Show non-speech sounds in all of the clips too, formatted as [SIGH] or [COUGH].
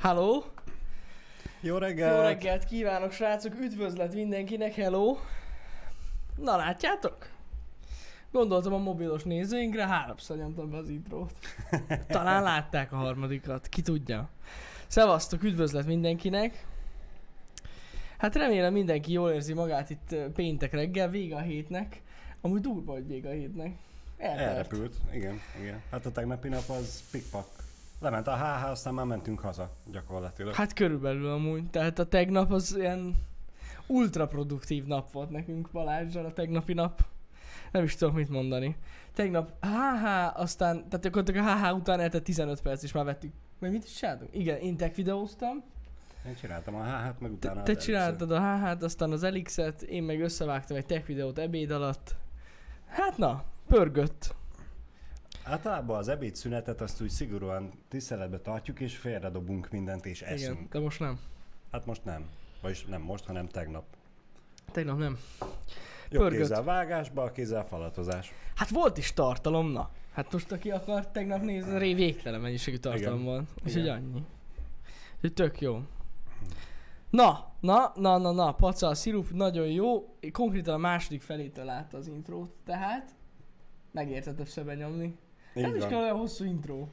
Halló! Jó reggelt! Jó reggelt kívánok, srácok! Üdvözlet mindenkinek, hello! Na látjátok? Gondoltam a mobilos nézőinkre, háromszor nyomtam be az intrót. [LAUGHS] Talán látták a harmadikat, ki tudja. Szevasztok, üdvözlet mindenkinek! Hát remélem mindenki jól érzi magát itt péntek reggel, vége a hétnek. Amúgy durva, hogy vége a hétnek. Eltelt. Elrepült, igen, igen. Hát a tegnapi nap az pikpak. Lement a HH, aztán már mentünk haza gyakorlatilag. Hát körülbelül amúgy. Tehát a tegnap az ilyen ultra produktív nap volt nekünk Balázsral a tegnapi nap. Nem is tudok mit mondani. Tegnap HH, aztán, tehát akkor a HH után eltett 15 perc, és már vettük. Vagy mit is csináltunk? Igen, én tech videóztam. Én csináltam a HH-t, meg utána Te, te csináltad a HH-t, aztán az Elixet, én meg összevágtam egy tech videót ebéd alatt. Hát na, pörgött. Általában az ebédszünetet azt úgy szigorúan tiszteletbe tartjuk, és félredobunk mindent, és eszünk. Igen, de most nem. Hát most nem. Vagyis nem most, hanem tegnap. Tegnap nem. Jobb Pörgött. kézzel vágásba, kézzel falatozás. Hát volt is tartalom, na. Hát most aki akart tegnap nézni, ré végtelen mennyiségű tartalom volt. Úgyhogy annyi. Úgyhogy tök jó. Na, na, na, na, na, paca, a szirup nagyon jó. Konkrétan a második felétől látta az intrót, tehát megérte többször benyomni. Így is kell olyan hosszú intro.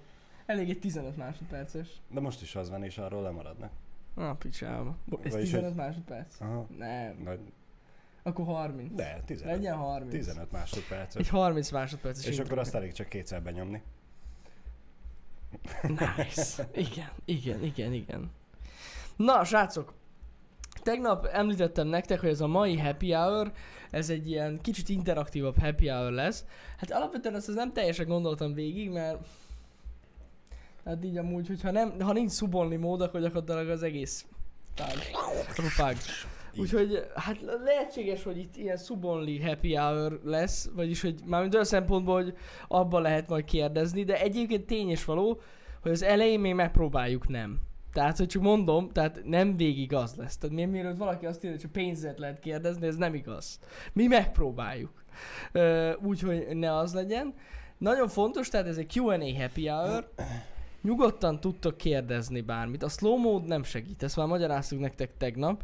Elég egy 15 másodperces. De most is az van, és arról lemaradnak. Na, picsába. Bo- Ez Vagyis, 15 másodperc? Aha. Nem. Nagy, Akkor 30. de, 15, Legyen 30. 15 másodperces. Egy 30 másodperces És intro. akkor azt elég csak kétszer benyomni. Nice. Igen, igen, igen, igen. Na, srácok, tegnap említettem nektek, hogy ez a mai happy hour, ez egy ilyen kicsit interaktívabb happy hour lesz. Hát alapvetően ezt nem teljesen gondoltam végig, mert hát így amúgy, hogyha nem, ha nincs szubolni mód, akkor gyakorlatilag az egész tág. Rupág. Úgyhogy hát lehetséges, hogy itt ilyen subonly happy hour lesz, vagyis hogy mármint olyan szempontból, hogy abban lehet majd kérdezni, de egyébként tény és való, hogy az elején még megpróbáljuk nem. Tehát, hogy csak mondom, tehát nem végig az lesz. Tehát mi, mielőtt valaki azt írja, hogy csak pénzet lehet kérdezni, ez nem igaz. Mi megpróbáljuk. Úgyhogy ne az legyen. Nagyon fontos, tehát ez egy Q&A happy hour. Nyugodtan tudtok kérdezni bármit. A slow mode nem segít, ezt már magyaráztuk nektek tegnap.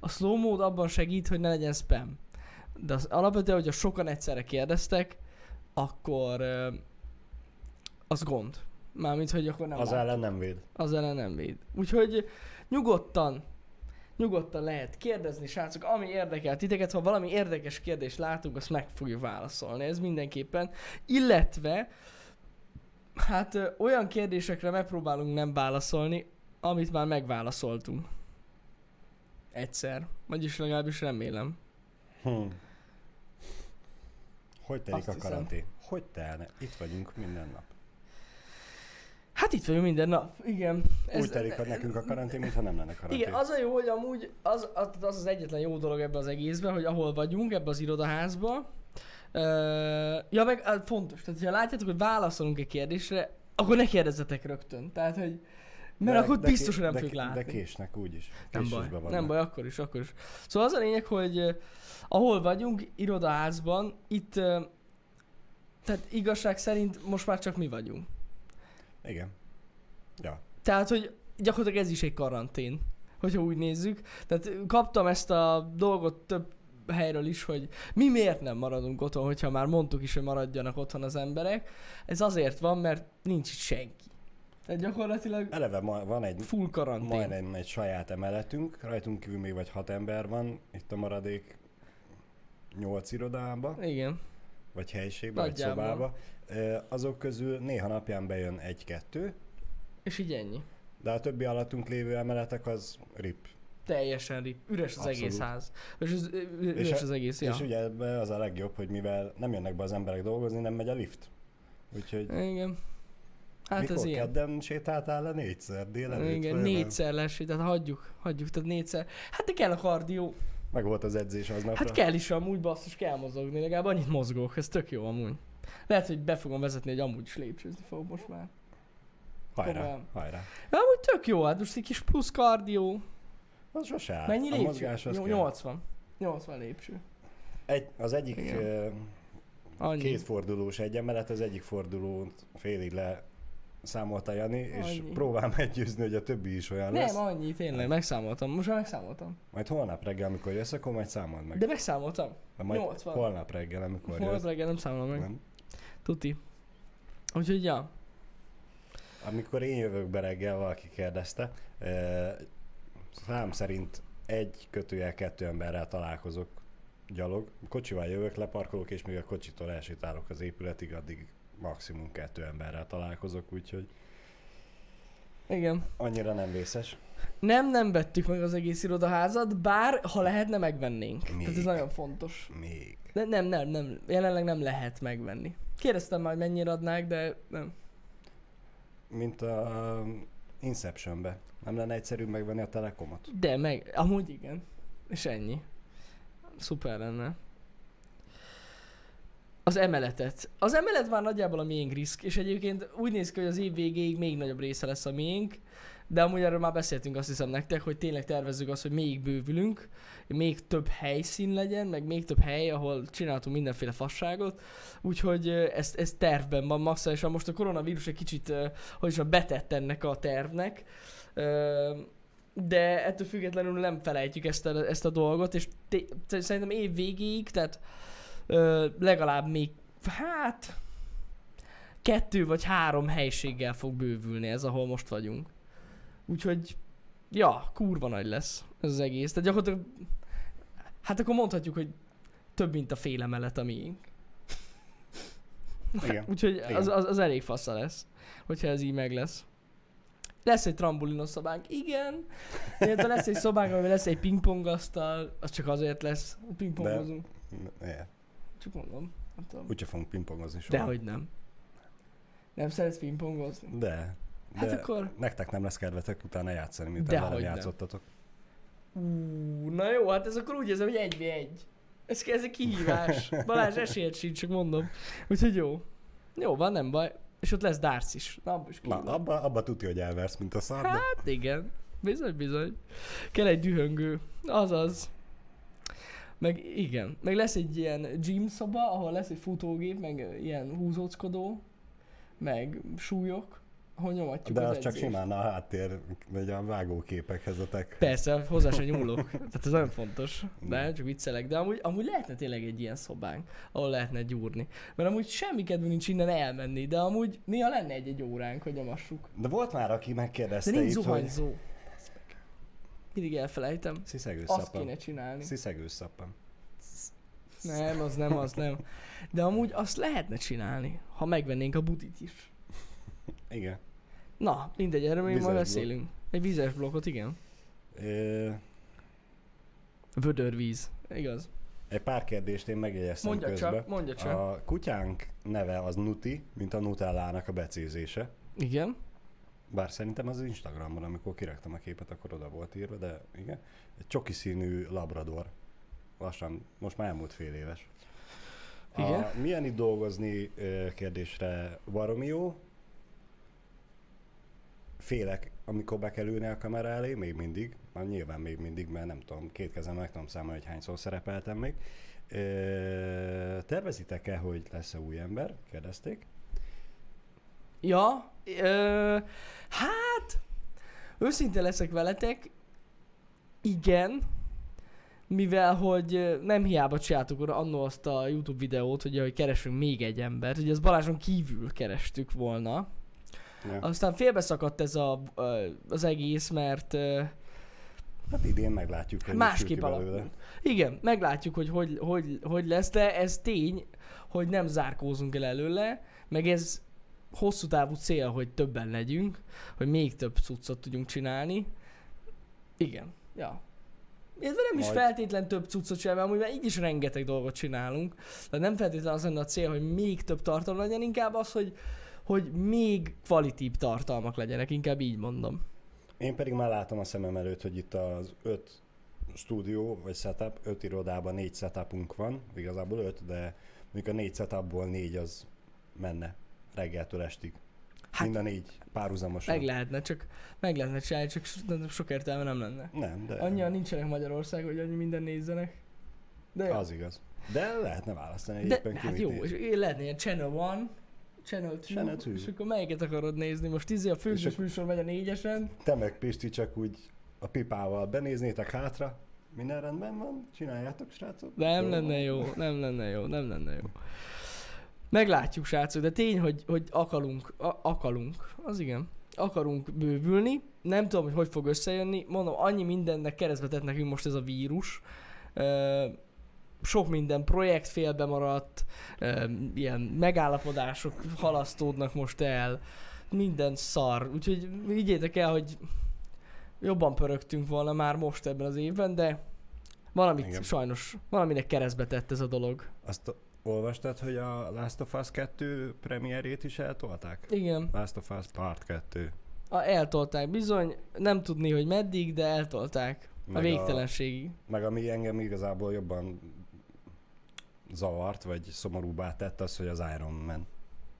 A slow mode abban segít, hogy ne legyen spam. De az alapvetően, hogyha sokan egyszerre kérdeztek, akkor az gond. Mármint, hogy akkor nem Az lát- ellen nem véd. az ellen nem véd. Úgyhogy nyugodtan, nyugodtan lehet kérdezni, srácok, ami érdekel titeket, ha valami érdekes kérdést látunk, azt meg fogjuk válaszolni, ez mindenképpen. Illetve, hát ö, olyan kérdésekre megpróbálunk nem válaszolni, amit már megválaszoltunk. Egyszer. Vagyis legalábbis remélem. Hm. Hogy telik Azt a hiszem. karantén? Hogy telne? Itt vagyunk minden nap. Hát itt vagyunk minden nap, igen. Úgy telik a nekünk a karantén, mintha nem lenne karantén. Igen, az a jó, hogy amúgy az az, az az egyetlen jó dolog ebbe az egészben, hogy ahol vagyunk, ebbe az irodaházba, uh, ja meg hát fontos, tehát ha látjátok, hogy válaszolunk egy kérdésre, akkor ne kérdezzetek rögtön. Tehát, hogy mert De- akkor de biztos, hogy nem de, fogjuk látni. De késnek úgyis. nem baj, vannak. nem baj, akkor is, akkor is. Szóval az a lényeg, hogy uh, ahol vagyunk, irodaházban, itt uh, tehát igazság szerint most már csak mi vagyunk. Igen. Ja. Tehát, hogy gyakorlatilag ez is egy karantén, hogyha úgy nézzük. Tehát kaptam ezt a dolgot több helyről is, hogy mi miért nem maradunk otthon, hogyha már mondtuk is, hogy maradjanak otthon az emberek. Ez azért van, mert nincs itt senki. Tehát gyakorlatilag Eleve ma, van egy full karantén. majdnem egy saját emeletünk, rajtunk kívül még vagy hat ember van, itt a maradék nyolc irodába, Igen. vagy helyiségben, vagy szobába. Azok közül néha napján bejön egy-kettő, És így ennyi. de a többi alattunk lévő emeletek az rip. Teljesen rip. Üres az Abszolút. egész ház. És az, üres És a- az egész, ja. És ugye az a legjobb, hogy mivel nem jönnek be az emberek dolgozni, nem megy a lift. Úgyhogy Igen. Hát mikor ez ilyen. kedden sétáltál le négyszer délelőtt? Igen, négyszer lesz, tehát hagyjuk, hagyjuk, tehát négyszer. Hát de kell a kardió. Meg volt az edzés aznapra. Hát kell is amúgy, basszus, kell mozogni, legalább annyit mozgok, ez tök jó amúgy. Lehet, hogy be fogom vezetni, hogy amúgy is lépcsőzni fogok most már. Hajrá, komolyan. hajrá. De amúgy tök jó, hát most egy kis plusz kardió. Az sose áll. Mennyi a lépcső? mozgás az Nyol- kell. 80. 80 lépcső. Egy, az egyik Igen. ö, Annyi. két fordulós egy emelet, az egyik fordulót félig le számolta Jani, és Annyi. próbál meggyőzni, hogy a többi is olyan Nem, lesz. annyi, tényleg, megszámoltam. Most már megszámoltam. Majd holnap reggel, amikor jössz, akkor majd számold meg. De megszámoltam. De majd 80. holnap reggel, amikor Holnap jössz. reggel nem számolom meg. Nem? Tuti. Úgyhogy ja. Amikor én jövök be reggel, valaki kérdezte, szám szerint egy kötőjel kettő emberrel találkozok gyalog. Kocsival jövök, leparkolok, és még a kocsitól elsétálok az épületig, addig maximum kettő emberrel találkozok, úgyhogy Igen. annyira nem vészes. Nem, nem vettük meg az egész irodaházat, bár ha lehetne, megvennénk. Tehát ez Még. nagyon fontos. Még. De nem, nem, nem. Jelenleg nem lehet megvenni. Kérdeztem már, hogy mennyire adnák, de nem. Mint a Inceptionbe. Nem lenne egyszerűbb megvenni a Telekomot? De meg, amúgy igen. És ennyi. Szuper lenne. Az emeletet. Az emelet már nagyjából a miénk risk, és egyébként úgy néz ki, hogy az év végéig még nagyobb része lesz a miénk, de amúgy erről már beszéltünk azt hiszem nektek, hogy tényleg tervezzük azt, hogy még bővülünk, még több helyszín legyen, meg még több hely, ahol csináltunk mindenféle fasságot, úgyhogy ez, ez tervben van maximálisan. Most a koronavírus egy kicsit, hogy is mondjam, betett ennek a tervnek, de ettől függetlenül nem felejtjük ezt a, ezt a dolgot, és te- szerintem év végéig, tehát legalább még, hát kettő vagy három helységgel fog bővülni ez, ahol most vagyunk. Úgyhogy, ja, kurva nagy lesz ez az egész. Tehát gyakorlatilag, hát akkor mondhatjuk, hogy több, mint a fél emelet a miénk. Igen. [LAUGHS] Úgyhogy Igen. az, az, az elég fassa lesz, hogyha ez így meg lesz. Lesz egy trambulinos szobánk, igen. Illetve lesz egy szobánk, amiben lesz egy pingpongasztal, az csak azért lesz, hogy pingpongozunk. Yeah. Csak mondom, nem tudom. Úgyse fogunk pingpongozni soha. Dehogy nem. Nem szeretsz pingpongozni? De. Hát akkor- nektek nem lesz kedvetek utána játszani, miután velem játszottatok. Ú, na jó, hát ez akkor úgy érzem, hogy egy egy. Ez, ez egy kihívás. [LAUGHS] Balázs esélyed sincs, csak mondom. Úgyhogy jó. Jó, van, nem baj. És ott lesz Darts is. Na, abba is Na, abba, abba tudja, hogy elversz, mint a szar, Hát igen. Bizony, bizony. Kell egy dühöngő. Azaz. Meg igen. Meg lesz egy ilyen gym szoba, ahol lesz egy futógép, meg ilyen húzóckodó, meg súlyok, ahol nyomatjuk de az az csak edzést. simán a háttér, vagy a vágóképekhez a tek. Persze, hozzá sem [LAUGHS] nyúlok. Tehát ez nagyon fontos. De csak viccelek. De amúgy, amúgy lehetne tényleg egy ilyen szobánk, ahol lehetne gyúrni. Mert amúgy semmi kedvünk nincs innen elmenni, de amúgy néha lenne egy-egy óránk, hogy nyomassuk. De volt már, aki De megkérdezte nincs itt, hogy zuhanyzó. Mindig elfelejtem. Azt sziszegőszappam. kéne csinálni. Sziszegőszappam. Nem, az nem, az nem. De amúgy azt lehetne csinálni, ha megvennénk a butit is. Igen. Na, mindegy, erről még Vizes majd blokk. beszélünk. Egy vízes blokkot, igen. Ö, Vödörvíz. Igaz. egy pár kérdést én megjegyeztem Mondja közben. csak, mondja csak. A kutyánk neve az Nuti, mint a Nutellának a becézése. Igen. Bár szerintem az Instagramon, amikor kiraktam a képet, akkor oda volt írva, de igen. Egy csoki színű labrador. Lassan, most már elmúlt fél éves. Igen. A milyen itt dolgozni kérdésre baromi jó. Félek, amikor be kell ülni a kamera elé, még mindig. Már nyilván még mindig, mert nem tudom, két kezem meg tudom számolni, hogy hányszor szerepeltem még. Ö, tervezitek-e, hogy lesz-e új ember? Kérdezték. Ja, ö, hát, őszinte leszek veletek, igen, mivel hogy nem hiába csináltuk annó azt a YouTube videót, hogy, hogy keresünk még egy embert, ugye ezt Balázson kívül kerestük volna. Ja. Aztán félbeszakadt ez a, az egész, mert Hát idén meglátjuk, hogy sül másképp belőle. Igen, meglátjuk, hogy hogy, hogy hogy lesz, de ez tény, hogy nem zárkózunk el előle, meg ez hosszú távú cél, hogy többen legyünk, hogy még több cuccot tudjunk csinálni. Igen, ja. Ez nem is Majd- feltétlen több cuccot csinálni, mert amúgy már így is rengeteg dolgot csinálunk. Tehát nem feltétlenül az lenne a cél, hogy még több tartalom legyen, inkább az, hogy, hogy még kvalitív tartalmak legyenek, inkább így mondom. Én pedig már látom a szemem előtt, hogy itt az öt stúdió, vagy setup, öt irodában négy setupunk van, igazából öt, de mondjuk a négy setupból négy az menne reggeltől estig. Hát, Mind a négy párhuzamosan. Meg lehetne, csak meg lehetne csinálni, csak so- sok értelme nem lenne. Nem, de Annyian nincsenek Magyarország, hogy annyi minden nézzenek. De jó. az igaz. De lehetne választani De, éppen ki hát jó, és lehetne ilyen Channel One, Channel 2. Channel two. És akkor melyiket akarod nézni? Most izé a főzős műsor megy a négyesen. Te meg Pisti csak úgy a pipával benéznétek hátra. Minden rendben van? Csináljátok, srácok? Nem lenne jó, nem lenne jó, nem lenne jó. Meglátjuk, srácok, de tény, hogy, hogy akarunk, a- akarunk, az igen, akarunk bővülni. Nem tudom, hogy hogy fog összejönni. Mondom, annyi mindennek keresztbe tett nekünk most ez a vírus. Sok minden projekt félbe maradt, ilyen megállapodások halasztódnak most el, minden szar. Úgyhogy vigyétek el, hogy jobban pörögtünk volna már most ebben az évben, de valamit Igen. sajnos, valaminek keresztbe tett ez a dolog. Azt olvastad, hogy a Last of Us 2 premierjét is eltolták? Igen, Last of Us Part 2. a, eltolták bizony, nem tudni, hogy meddig, de eltolták. A Meg végtelenségig. Meg ami engem igazából jobban zavart, vagy szomorúbbá tett az, hogy az Iron Man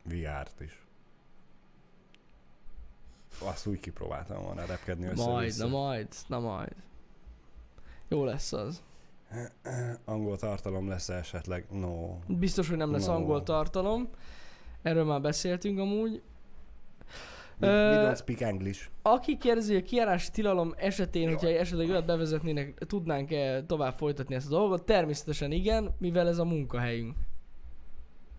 VR-t is. Azt úgy kipróbáltam volna repkedni össze Majd, na majd, na majd. Jó lesz az. Angol tartalom lesz esetleg? No. Biztos, hogy nem lesz No. angol tartalom. Erről már beszéltünk amúgy. We, we don't speak English. Aki kérdezi, hogy a kiárási tilalom esetén, hogyha esetleg olyat bevezetnének, tudnánk-e tovább folytatni ezt a dolgot? Természetesen igen, mivel ez a munkahelyünk.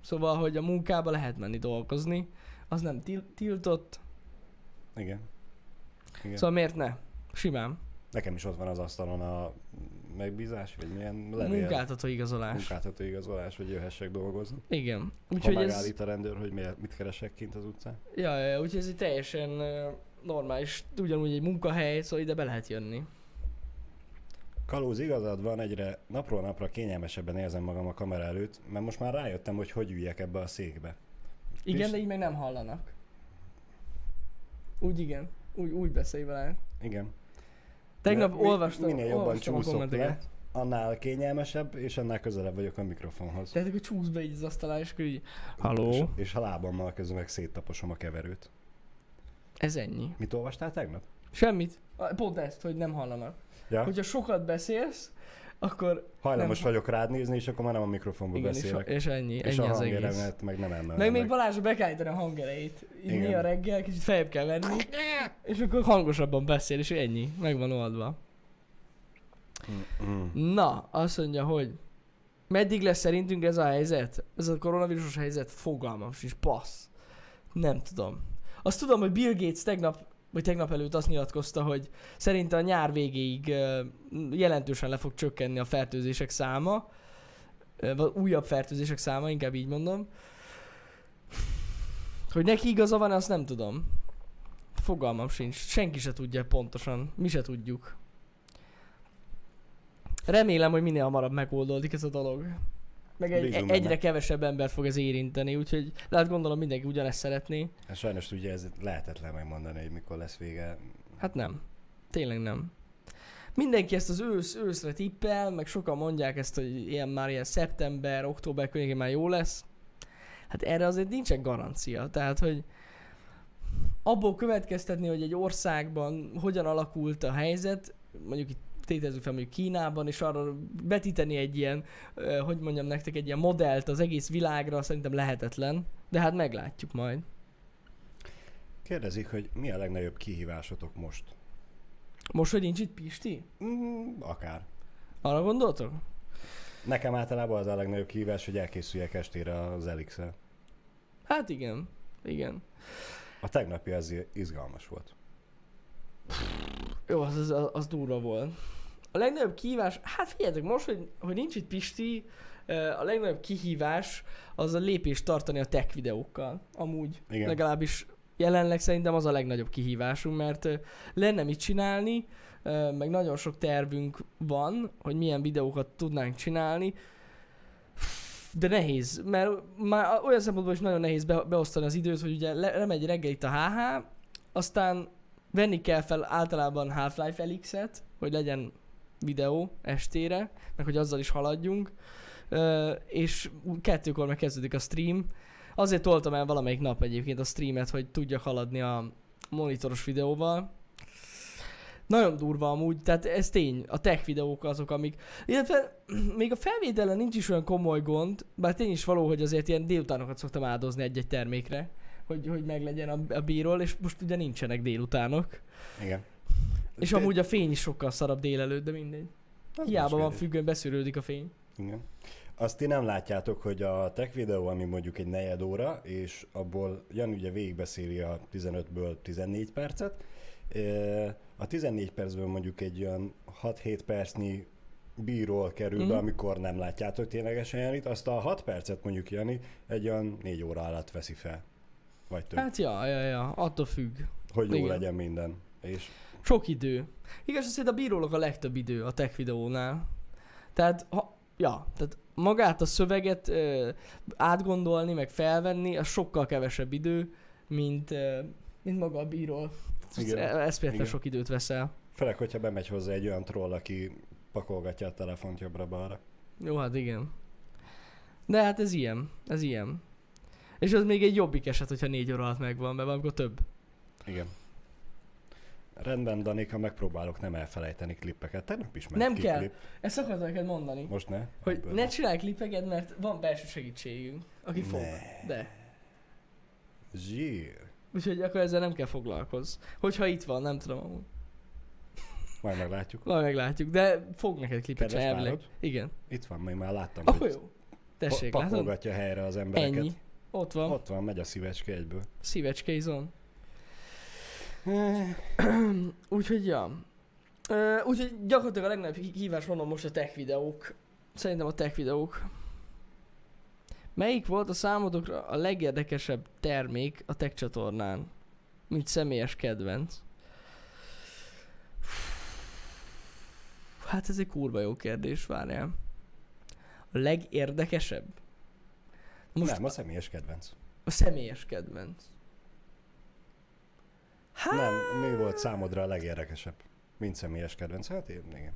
Szóval, hogy a munkába lehet menni dolgozni, az nem til- tiltott, Igen. Igen. szóval miért ne? Simán. Nekem is ott van az asztalon a megbízás, vagy milyen levél. Munkáltató igazolás. Munkáltató igazolás, hogy jöhessek dolgozni. Igen. Úgyhogy ha ez... megállít a rendőr, hogy miért, mit keresek kint az utcán. Ja, ja, úgyhogy ez egy teljesen uh, normális, ugyanúgy egy munkahely, szóval ide be lehet jönni. Kalóz, igazad van, egyre napról napra kényelmesebben érzem magam a kamera előtt, mert most már rájöttem, hogy hogy üljek ebbe a székbe. Igen, És- de így meg nem hallanak. Úgy igen. Úgy, úgy beszélj vele. Igen. Tegnap mi- olvastam, Minél jobban olvastam csúszok le, annál kényelmesebb, és annál közelebb vagyok a mikrofonhoz. Tehát akkor csúsz be így az asztal alá, és akkor így, Halló? És, és a lábammal közben meg széttaposom a keverőt. ez ennyi. Mit olvastál tegnap? Semmit. Pont ezt, hogy nem hallanak. Ja? Hogyha sokat beszélsz, akkor Hajlamos nem- vagyok rád nézni, és akkor már nem a mikrofonba igen, és, beszélek. és ennyi, és ennyi a az egész. meg nem emelem Meg még Balázsra be kell állítani a hangerejét. Így Igen. néha reggel kicsit feljebb kell venni, és akkor hangosabban beszél, és ennyi. Meg van oldva. Mm, mm. Na, azt mondja, hogy meddig lesz szerintünk ez a helyzet? Ez a koronavírusos helyzet? Fogalmam sincs, passz. Nem tudom. Azt tudom, hogy Bill Gates tegnap, vagy tegnap előtt azt nyilatkozta, hogy szerinte a nyár végéig jelentősen le fog csökkenni a fertőzések száma, vagy újabb fertőzések száma, inkább így mondom. Hogy neki igaza van, azt nem tudom. Fogalmam sincs. Senki se tudja pontosan. Mi se tudjuk. Remélem, hogy minél hamarabb megoldódik ez a dolog. Meg egy, Bízunk egyre benne. kevesebb embert fog ez érinteni, úgyhogy lehet gondolom mindenki ugyanezt szeretné. Hát Sajnos ugye ez lehetetlen megmondani, hogy mikor lesz vége. Hát nem. Tényleg nem. Mindenki ezt az ősz, őszre tippel, meg sokan mondják ezt, hogy ilyen már ilyen szeptember, október környékén már jó lesz. Hát erre azért nincsen garancia. Tehát, hogy abból következtetni, hogy egy országban hogyan alakult a helyzet, mondjuk itt tétezzük fel mondjuk Kínában, és arra vetíteni egy ilyen, hogy mondjam nektek, egy ilyen modellt az egész világra, szerintem lehetetlen. De hát meglátjuk majd. Kérdezik, hogy mi a legnagyobb kihívásotok most? Most, hogy nincs itt Pisti? Mm, akár. Arra gondoltok? Nekem általában az a legnagyobb kihívás, hogy elkészüljek estére az elix Hát igen, igen. A tegnapi az izgalmas volt. Jó, az, az, az durva volt. A legnagyobb kihívás, hát figyeljetek, most, hogy, hogy nincs itt Pisti, a legnagyobb kihívás az a lépést tartani a tech videókkal. Amúgy. Igen. Legalábbis jelenleg szerintem az a legnagyobb kihívásunk, mert lenne mit csinálni, meg nagyon sok tervünk van, hogy milyen videókat tudnánk csinálni, de nehéz, mert már olyan szempontból is nagyon nehéz be, beosztani az időt, hogy ugye le, lemegy reggel itt a HH, aztán venni kell fel általában Half-Life Elix-et, hogy legyen videó estére, meg hogy azzal is haladjunk, és kettőkor meg kezdődik a stream. Azért toltam el valamelyik nap egyébként a streamet, hogy tudjak haladni a monitoros videóval. Nagyon durva amúgy, tehát ez tény, a tech videók azok, amik... Illetve [CLEARS THROAT] még a felvételen nincs is olyan komoly gond, bár tény is való, hogy azért ilyen délutánokat szoktam áldozni egy-egy termékre, hogy, hogy meglegyen a, a bíról, és most ugye nincsenek délutánok. Igen. És Te- amúgy a fény is sokkal szarabb délelőtt, de mindegy. az Hiába más van függőn, beszűrődik a fény. Igen. Azt ti nem látjátok, hogy a tech videó, ami mondjuk egy negyed óra, és abból Jan ugye végigbeszéli a 15-ből 14 percet, a 14 percből mondjuk egy olyan 6-7 percnyi bíról kerül be, Mhm. amikor nem látjátok ténylegesen Janit, azt a 6 percet mondjuk Jani egy olyan 4 óra alatt veszi fel. Vagy több. Hát ja, ja, ja, attól függ. hogy jó igen. legyen minden. És Sok idő. Igaz, hogy a bírólok a legtöbb idő a tech videónál. Tehát, ha, ja, tehát magát a szöveget ö, átgondolni, meg felvenni, az sokkal kevesebb idő, mint, ö, mint maga a bíról. Igen. Eszméletlen Igen. sok időt veszel. főleg, hogyha bemegy hozzá egy olyan troll, aki pakolgatja a telefont jobbra-balra. Jó, hát igen. De hát ez ilyen, ez ilyen. És az még egy jobbik eset, hogyha négy óra alatt megvan, mert valamikor több. Igen. Rendben, Danika, megpróbálok nem elfelejteni klippeket. Tegnap is ment Nem ki kell. Klip. Ezt akartam neked mondani. Most ne. Hogy Ebből ne csinálj klipeket, mert van belső segítségünk, aki fog. Ne. De. Zsír. Úgyhogy akkor ezzel nem kell foglalkozz. Hogyha itt van, nem tudom amúgy. Majd meglátjuk. Majd meglátjuk, de fog neked klipet se elvileg. Igen. Itt van, majd már láttam, Akkor hogy jó. Tessék, pa- látod? helyre az embereket. Ennyi. Ott van. Ott van, megy a szívecske egyből. Szívecske izon. [CLEARS THROAT] Úgyhogy ja. Úgyhogy gyakorlatilag a legnagyobb hí- hívás mondom most a tech videók. Szerintem a tech videók. Melyik volt a számotokra a legérdekesebb termék a tech csatornán? Mint személyes kedvenc? Hát ez egy kurva jó kérdés, várjál. A legérdekesebb? Most nem, a személyes kedvenc. A személyes kedvenc. Hát, Nem, mi volt számodra a legérdekesebb? Mint személyes kedvenc? Hát én, igen.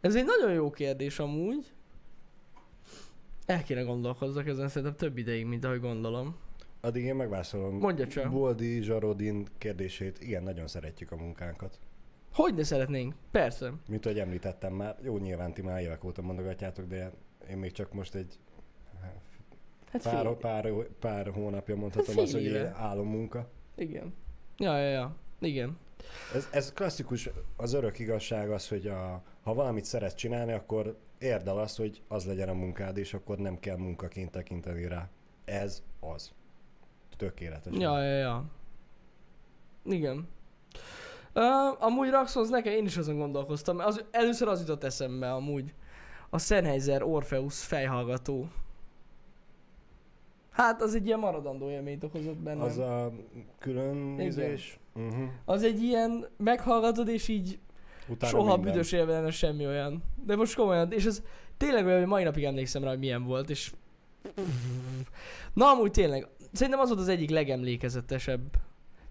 ez egy nagyon jó kérdés amúgy. El kéne gondolkozzak ezen szerintem több ideig, mint ahogy gondolom. Addig én megválaszolom. Mondja csak. Boldi Zsarodin kérdését. Igen, nagyon szeretjük a munkánkat. Hogy ne szeretnénk? Persze. Mint ahogy említettem már, jó nyilván ti már évek óta mondogatjátok, de én még csak most egy Hát pár, fél, pár, pár hónapja mondhatom fél azt, hogy éve. egy álommunka. Igen. Ja, ja, ja. Igen. Ez, ez klasszikus, az örök igazság az, hogy a, ha valamit szeretsz csinálni, akkor érd el azt, hogy az legyen a munkád, és akkor nem kell munkaként tekinteni rá. Ez az. Tökéletes. Ja, ja, ja. Igen. Uh, amúgy Raxhoz nekem én is azon gondolkoztam. Az, először az jutott eszembe amúgy. A Sennheiser Orpheus fejhallgató. Hát az egy ilyen maradandó élményt okozott bennem. Az a külön nézés. Uh-huh. az egy ilyen meghallgatod és így Utána soha minden. büdös élve semmi olyan. De most komolyan, és ez tényleg olyan, hogy mai napig emlékszem rá, hogy milyen volt, és... Na amúgy tényleg, szerintem az volt az egyik legemlékezetesebb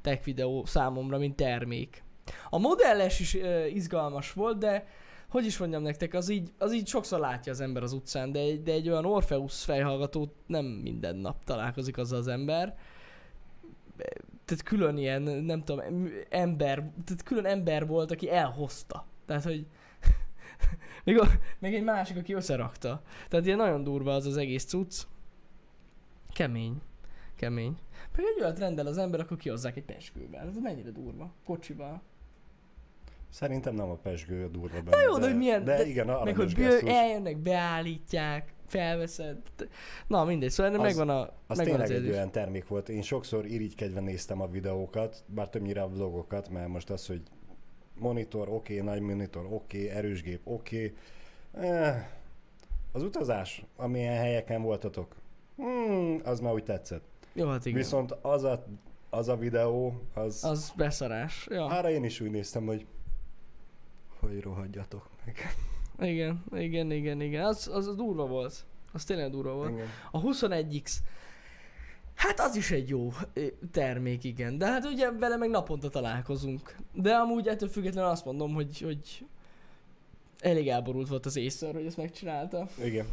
tech videó számomra, mint termék. A modelles is uh, izgalmas volt, de hogy is mondjam nektek, az így, az így sokszor látja az ember az utcán, de, de egy olyan Orpheus fejhallgatót nem minden nap találkozik azzal az ember. Tehát külön ilyen, nem tudom, em- ember, tehát külön ember volt, aki elhozta. Tehát, hogy [LAUGHS] még, a, még egy másik, aki összerakta. Tehát ilyen nagyon durva az az egész cucc. Kemény. Kemény. Meg egy olyat rendel az ember, akkor kihozzák egy peskővel. Ez mennyire durva. Kocsival. Szerintem nem a pesgő a durva benne. jó, de hogy milyen- De, de- igen, Meg aranyos hogy bő, eljönnek, beállítják, felveszed. Na mindegy, szóval Az- megvan a... Az megvan tényleg az egy olyan termék volt. Én sokszor irigykedve néztem a videókat, bár többnyire a vlogokat, mert most az, hogy monitor oké, okay, nagy monitor oké, okay, erős gép oké. Okay. Eh, az utazás, amilyen helyeken voltatok, hmm, az már úgy tetszett. Jó, hát igen. Viszont az a, az a videó, az, az... Az beszarás. Ja. arra én is úgy néztem, hogy hogy rohadjatok meg. Igen, igen, igen, igen. Az, az durva volt. Az tényleg durva volt. Igen. A 21X, hát az is egy jó termék, igen. De hát ugye vele meg naponta találkozunk. De amúgy ettől függetlenül azt mondom, hogy, hogy elég elborult volt az észre, hogy ezt megcsinálta. Igen.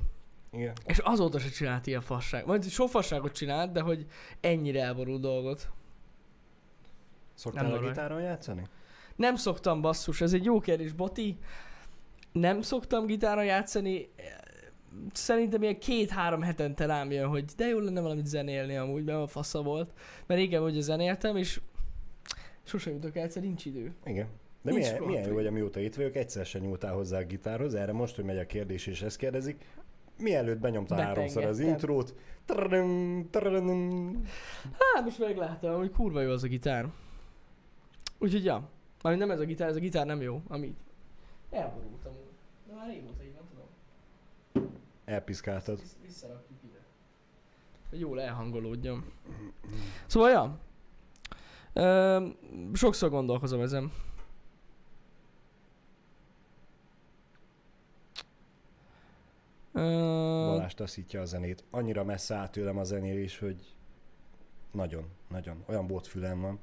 Igen. És azóta se csinált ilyen fasság. Majd sok fasságot csinált, de hogy ennyire elborult dolgot. Szoktál nem szoktam basszus, ez egy jó kérdés, Boti. Nem szoktam gitára játszani, szerintem ilyen két-három hetente rám jön, hogy de jó lenne valamit zenélni amúgy, mert a fasza volt. Mert régen ugye zenéltem, és sose jutok el, egyszer nincs idő. Igen. De nincs milyen, milyen jó, hogy amióta itt vagyok, egyszer sem nyúltál hozzá a gitárhoz, erre most, hogy megy a kérdés és ezt kérdezik, mielőtt benyomtál háromszor az intrót. Trrrrm, trrrrm. Hát most meglátom, hogy kurva jó az a gitár. Úgyhogy ja, már nem ez a gitár, ez a gitár nem jó, amit elborultam. De már régóta így van, tudom. Elpiszkáltad. Vissz- Visszarakjuk ide. Hogy jól elhangolódjon. Szóval ja. Ö, sokszor gondolkozom ezen. Balázs taszítja a zenét. Annyira messze áll tőlem a zenélés, hogy nagyon, nagyon. Olyan botfülem van.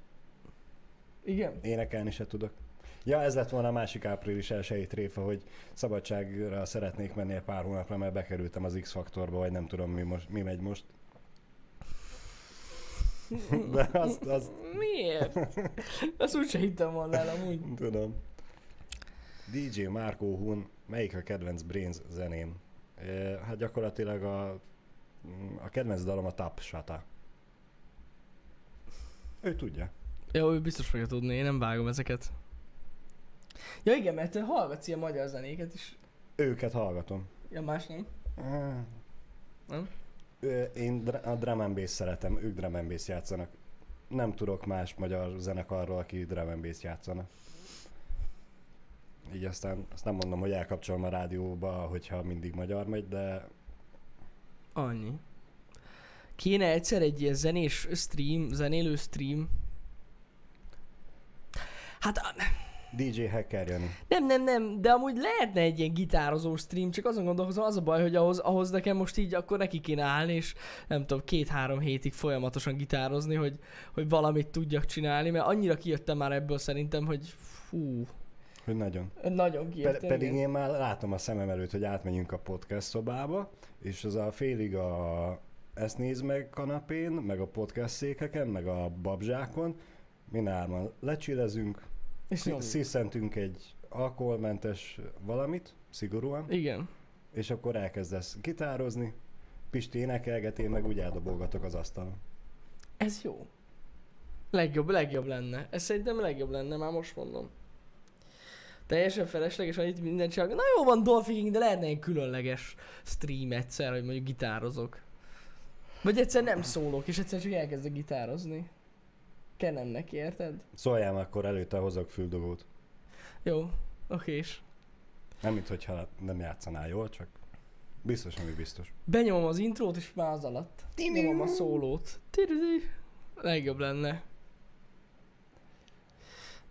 Igen? Énekelni se tudok. Ja, ez lett volna a másik április elsői tréfa, hogy szabadságra szeretnék menni egy pár hónapra, mert bekerültem az X-faktorba, vagy nem tudom mi, most, mi megy most. [LAUGHS] De azt, azt Miért? Azt úgyse hittem volna el amúgy. tudom. DJ Marco Hun, melyik a kedvenc Brains zeném? Hát gyakorlatilag a, a kedvenc dalom a Tap Shata. Ő tudja. Jó, ő biztos fogja tudni, én nem vágom ezeket. Ja igen, mert hallgatsz ilyen magyar zenéket is. Őket hallgatom. Ja, más nem. Ah. Nem? Én a drum and bass szeretem, ők drum and bass játszanak. Nem tudok más magyar zenekarról, aki drum and bass játszana. Így aztán azt nem mondom, hogy elkapcsolom a rádióba, hogyha mindig magyar megy, de Annyi. Kéne egyszer egy ilyen zenés stream, zenélő stream. Hát DJ Hacker Jani. nem, nem, nem, de amúgy lehetne egy ilyen gitározó stream, csak azon gondolkozom, az a baj, hogy ahhoz, ahhoz nekem most így akkor neki kéne állni, és nem tudom, két-három hétig folyamatosan gitározni, hogy, hogy valamit tudjak csinálni, mert annyira kijöttem már ebből szerintem, hogy fú, Hogy nagyon. nagyon Pe- kijöttem. pedig igen. én már látom a szemem előtt, hogy átmenjünk a podcast szobába, és az a félig a ezt nézd meg kanapén, meg a podcast székeken, meg a babzsákon, mi hárman lecsillezünk. Sziszentünk egy alkoholmentes valamit, szigorúan, Igen. és akkor elkezdesz gitározni, Pisti énekelget, én meg úgy eldobolgatok az asztalon. Ez jó. Legjobb, legjobb lenne. Ez szerintem legjobb lenne, már most mondom. Teljesen felesleges, annyit mindent csak. Na jó van, Dolphin, de lehetne egy különleges stream egyszer, hogy mondjuk gitározok. Vagy egyszer nem szólok, és egyszer csak elkezdek gitározni. Kenem neki, érted? Szóljál már, akkor előtte hozok füldogót. Jó, okés. Nem, mint hogyha nem játszanál jól, csak biztos, ami biztos. Benyomom az intrót, és már az alatt. Nyomom a szólót. Legjobb lenne.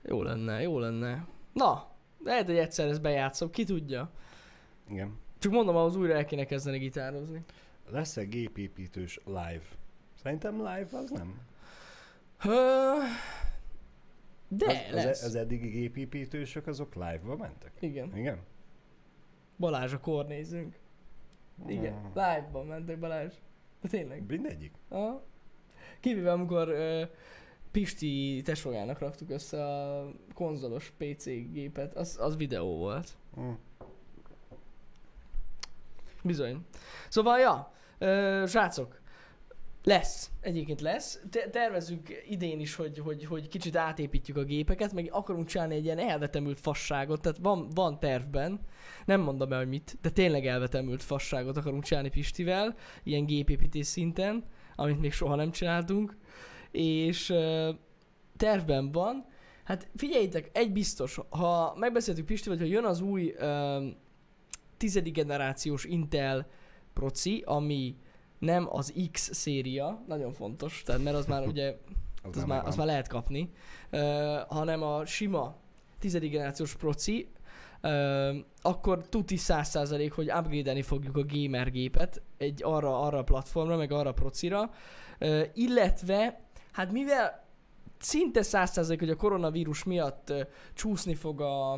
Jó lenne, jó lenne. Na, lehet, hogy egyszer ezt bejátszom, ki tudja. Igen. Csak mondom, ahhoz újra el kéne kezdeni gitározni. Lesz-e gépépítős live? Szerintem live az nem. De az, az, lesz. az eddigi gépépítősök azok live-ba mentek? Igen. Igen? Balázs, akkor nézzünk. Igen. Ah, Live-ban mentek Balázs. De tényleg. Mindegyik. Aha. Kivéve amikor ö, Pisti tesójának raktuk össze a konzolos PC gépet, az, az videó volt. Mm. Bizony. Szóval, ja, ö, srácok, lesz, egyébként lesz. Te- tervezünk idén is, hogy, hogy, hogy kicsit átépítjük a gépeket, meg akarunk csinálni egy ilyen elvetemült fasságot, tehát van, van tervben, nem mondom el, hogy mit, de tényleg elvetemült fasságot akarunk csinálni Pistivel, ilyen gépépítés szinten, amit még soha nem csináltunk, és ö, tervben van, hát figyeljétek, egy biztos, ha megbeszéltük Pistivel, hogy ha jön az új ö, tizedik generációs Intel proci, ami nem az X széria, nagyon fontos, tehát mert az már ugye, [LAUGHS] Az, az már, az már lehet kapni, uh, hanem a sima tizedik generációs proci, uh, akkor tuti 100% hogy upgrade fogjuk a gamer gépet egy arra, arra a platformra, meg arra a procira, uh, illetve, hát mivel szinte 100% hogy a koronavírus miatt uh, csúszni fog a,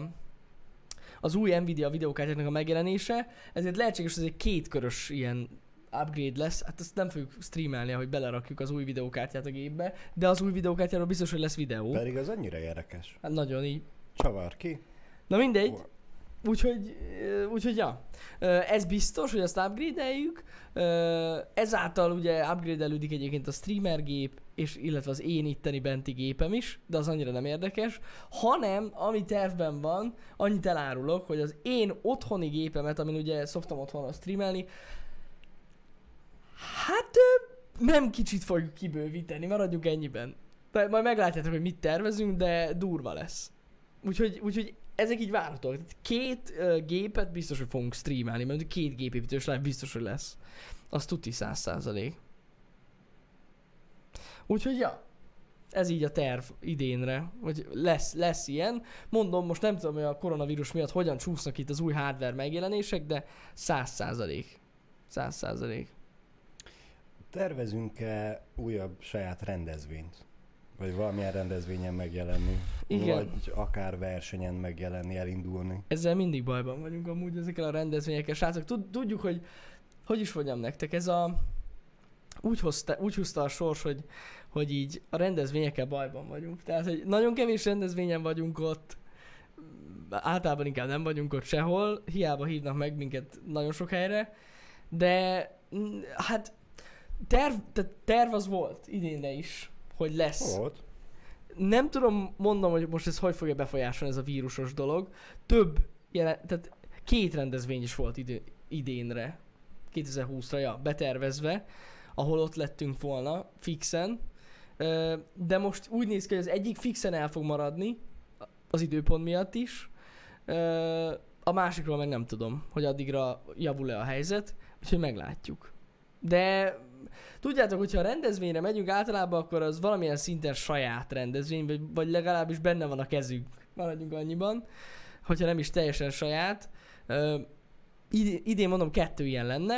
az új Nvidia videókártyáknak a megjelenése, ezért lehetséges, hogy ez egy kétkörös ilyen upgrade lesz, hát ezt nem fogjuk streamelni, ahogy belerakjuk az új videókártyát a gépbe, de az új videókártyáról biztos, hogy lesz videó. Pedig az annyira érdekes. Hát nagyon így. Csavar ki. Na mindegy, úgyhogy, ö, úgyhogy ja. Ö, Ez biztos, hogy azt upgrade-eljük. Ö, Ezáltal ugye upgrade-elődik egyébként a streamer gép, és illetve az én itteni benti gépem is, de az annyira nem érdekes, hanem ami tervben van, annyit elárulok, hogy az én otthoni gépemet, amin ugye szoktam otthon streamelni, hát nem kicsit fogjuk kibővíteni, maradjunk ennyiben. De majd meglátjátok, hogy mit tervezünk, de durva lesz. Úgyhogy, úgyhogy ezek így várhatóak. Tehát Két uh, gépet biztos, hogy fogunk streamelni, mert két gépépítős live biztos, hogy lesz. Az tuti száz százalék. Úgyhogy ja, ez így a terv idénre, hogy lesz, lesz ilyen. Mondom, most nem tudom, hogy a koronavírus miatt hogyan csúsznak itt az új hardware megjelenések, de száz százalék. Száz százalék. Tervezünk-e újabb saját rendezvényt? Vagy valamilyen rendezvényen megjelenni? Igen. Vagy akár versenyen megjelenni, elindulni? Ezzel mindig bajban vagyunk amúgy ezekkel a rendezvényekkel. Srácok, tud, tudjuk, hogy hogy is mondjam nektek, ez a... Úgy, hozta, úgy húzta a sors, hogy, hogy így a rendezvényekkel bajban vagyunk. Tehát, hogy nagyon kevés rendezvényen vagyunk ott, általában inkább nem vagyunk ott sehol, hiába hívnak meg minket nagyon sok helyre, de hát terv, tehát terv az volt idénre is, hogy lesz. Volt. Nem tudom, mondom, hogy most ez hogy fogja befolyásolni ez a vírusos dolog. Több, jelen, tehát két rendezvény is volt idő, idénre, 2020-ra, ja, betervezve, ahol ott lettünk volna, fixen. De most úgy néz ki, hogy az egyik fixen el fog maradni, az időpont miatt is. A másikról meg nem tudom, hogy addigra javul-e a helyzet, úgyhogy meglátjuk. De tudjátok, hogyha rendezvényre megyünk általában, akkor az valamilyen szinten saját rendezvény, vagy, vagy legalábbis benne van a kezünk. Maradjunk annyiban, hogyha nem is teljesen saját. Ö, id- idén mondom kettő ilyen lenne,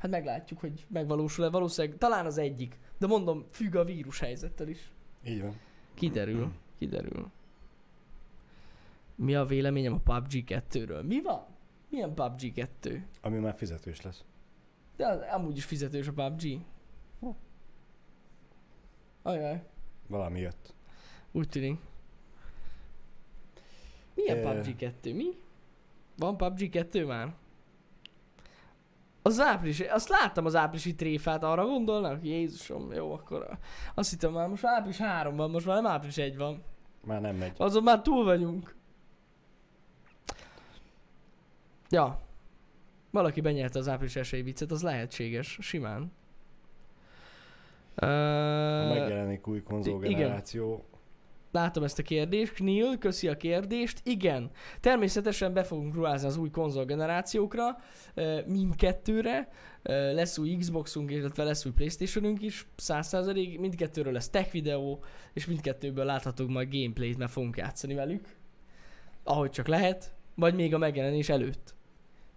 hát meglátjuk, hogy megvalósul-e. Valószínűleg talán az egyik, de mondom, függ a vírus helyzettel is. Így van. Kiderül, kiderül. Mi a véleményem a PUBG 2-ről? Mi van? Milyen PUBG 2? Ami már fizetős lesz. De amúgy is fizetős a PUBG. Ajaj, Valami jött. úgy tűnik. Milyen Ö. PUBG 2? Mi? Van PUBG 2 már? Az április, azt láttam az áprilisi tréfát, arra gondolnak? Jézusom, jó, akkor azt hittem már most április 3 van, most már nem április 1 van. Már nem megy. Azon már túl vagyunk. Ja. Valaki benyerte az április esély viccet, az lehetséges, simán. Ha megjelenik új konzolgeneráció, látom ezt a kérdést. Neil, köszi a kérdést. Igen, természetesen be fogunk ruházni az új konzolgenerációkra, mindkettőre. Lesz új Xboxunk, illetve lesz új Playstationünk is, 100%. Mindkettőről lesz tech videó, és mindkettőből láthatók majd gameplayt, mert fogunk játszani velük. Ahogy csak lehet, vagy még a megjelenés előtt.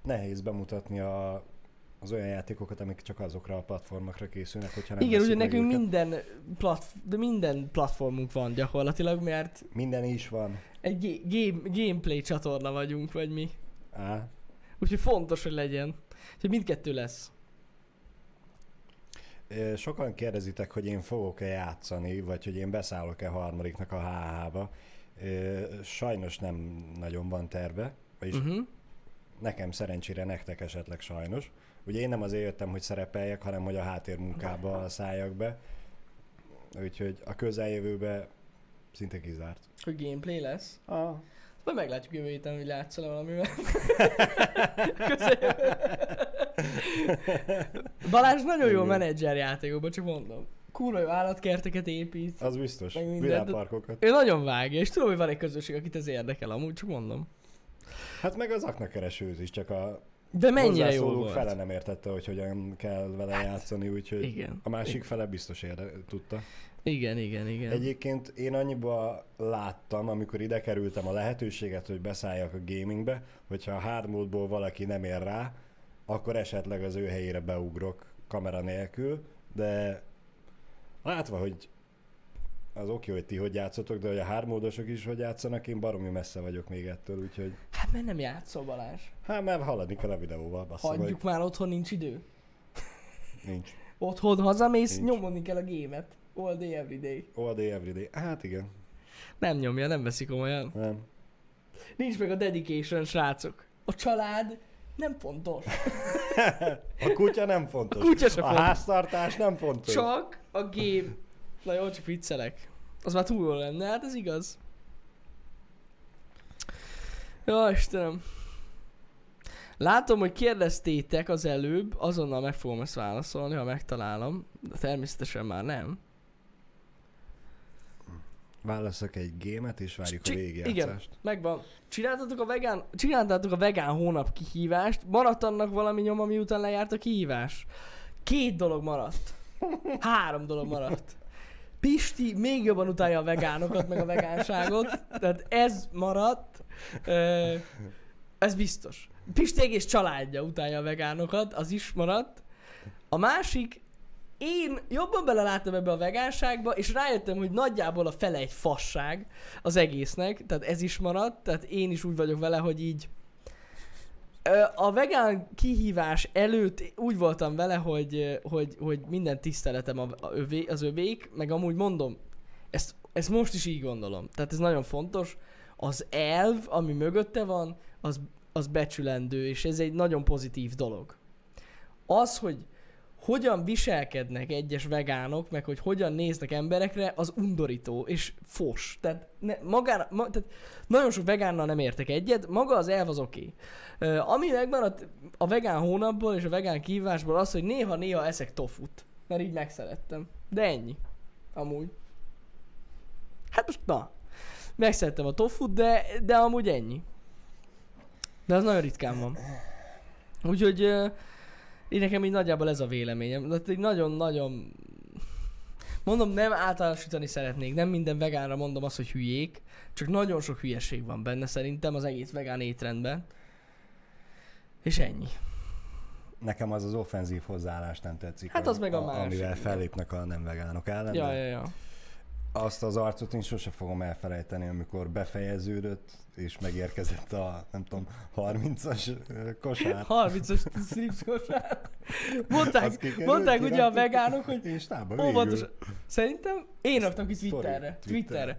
Nehéz bemutatni a, az olyan játékokat, amik csak azokra a platformokra készülnek, hogyha nem Igen, ugye nekünk őket. minden, platf- de minden platformunk van gyakorlatilag, mert Minden is van. egy ga- game- gameplay csatorna vagyunk, vagy mi. Á, Úgyhogy fontos, hogy legyen. Úgyhogy mindkettő lesz. Sokan kérdezitek, hogy én fogok-e játszani, vagy hogy én beszállok-e harmadiknak a HH-ba. Sajnos nem nagyon van terve, vagyis uh-huh. Nekem szerencsére, nektek esetleg sajnos. Ugye én nem azért jöttem, hogy szerepeljek, hanem hogy a háttérmunkába szálljak be. Úgyhogy a közeljövőbe szinte kizárt. Hogy gameplay lesz. Ah. Majd meglátjuk jövő héten, hogy látszol valamivel. [LAUGHS] Balázs nagyon jó Igen. menedzser játékokban, csak mondom. Kurva jó állatkerteket épít. Az biztos. Világparkokat. Ő nagyon vágja, és tudom, hogy van egy közösség, akit ez érdekel, amúgy csak mondom. Hát meg az aknakeresőz is, csak a De mennyire jó volt. fele nem értette, hogy hogyan kell vele hát, játszani, úgyhogy Igen. a másik fele biztos érde, tudta. Igen, igen, igen. Egyébként én annyiba láttam, amikor ide kerültem a lehetőséget, hogy beszálljak a gamingbe, hogyha a hard módból valaki nem ér rá, akkor esetleg az ő helyére beugrok kamera nélkül, de látva, hogy az oké, hogy ti hogy játszotok, de hogy a hármódosok is hogy játszanak, én baromi messze vagyok még ettől, úgyhogy Hát mert nem játszol Balázs. hát már haladni kell a videóval, bassza Hagyjuk már otthon, nincs idő. Nincs. Otthon hazamész, Nincs. nyomodni kell a gémet. All day, every day. All day, every day. Hát igen. Nem nyomja, nem veszik komolyan. Nem. Nincs meg a dedication, srácok. A család nem fontos. [LAUGHS] A kutya nem A fontos. kutya sem A fontos. háztartás nem fontos. Csak a game. Na jó, csak viccelek. Az már túl lenne, hát ez igaz. Jó, Istenem. Látom, hogy kérdeztétek az előbb, azonnal meg fogom ezt válaszolni, ha megtalálom. De természetesen már nem. Válaszok egy gémet, és várjuk a Csi- végjátszást. Megvan. Csináltatok a vegán, csináltátok a vegán hónap kihívást, maradt annak valami nyoma, miután lejárt a kihívás? Két dolog maradt. Három dolog maradt. Pisti még jobban utálja a vegánokat, meg a vegánságot. Tehát ez maradt. Ez biztos. Pisti egész családja utálja a vegánokat, az is maradt. A másik, én jobban beleláttam ebbe a vegánságba, és rájöttem, hogy nagyjából a fele egy fasság az egésznek, tehát ez is maradt, tehát én is úgy vagyok vele, hogy így a vegán kihívás előtt úgy voltam vele, hogy, hogy, hogy minden tiszteletem a, az övék, meg amúgy mondom, ezt, ezt most is így gondolom. Tehát ez nagyon fontos. Az elv, ami mögötte van, az, az becsülendő, és ez egy nagyon pozitív dolog. Az, hogy hogyan viselkednek egyes vegánok, meg hogy hogyan néznek emberekre, az undorító és fos. Tehát, ne, magára, ma, tehát nagyon sok vegánnal nem értek egyet, maga az elv az oké. Okay. Ami megmaradt a vegán hónapból és a vegán kívásból az, hogy néha-néha eszek tofut. Mert így megszerettem. De ennyi. Amúgy. Hát most na. Megszerettem a tofut, de, de amúgy ennyi. De az nagyon ritkán van. Úgyhogy ö, én nekem így nagyjából ez a véleményem. De így nagyon-nagyon... Mondom, nem általánosítani szeretnék. Nem minden vegánra mondom azt, hogy hülyék. Csak nagyon sok hülyeség van benne szerintem az egész vegán étrendben. És ennyi. Nekem az az offenzív hozzáállás nem tetszik. Hát az meg a a másik, Amivel fellépnek a nem vegánok ellen. Ja, de ja, ja. Azt az arcot én sose fogom elfelejteni, amikor befejeződött, és megérkezett a, nem tudom, 30-as ö, kosár. 30-as strips kosár. Mondták, kikerült, mondták ugye a vegánok, hogy És tába óvatos. Szerintem én raktam ki Twitterre. Twitter. Twitterre.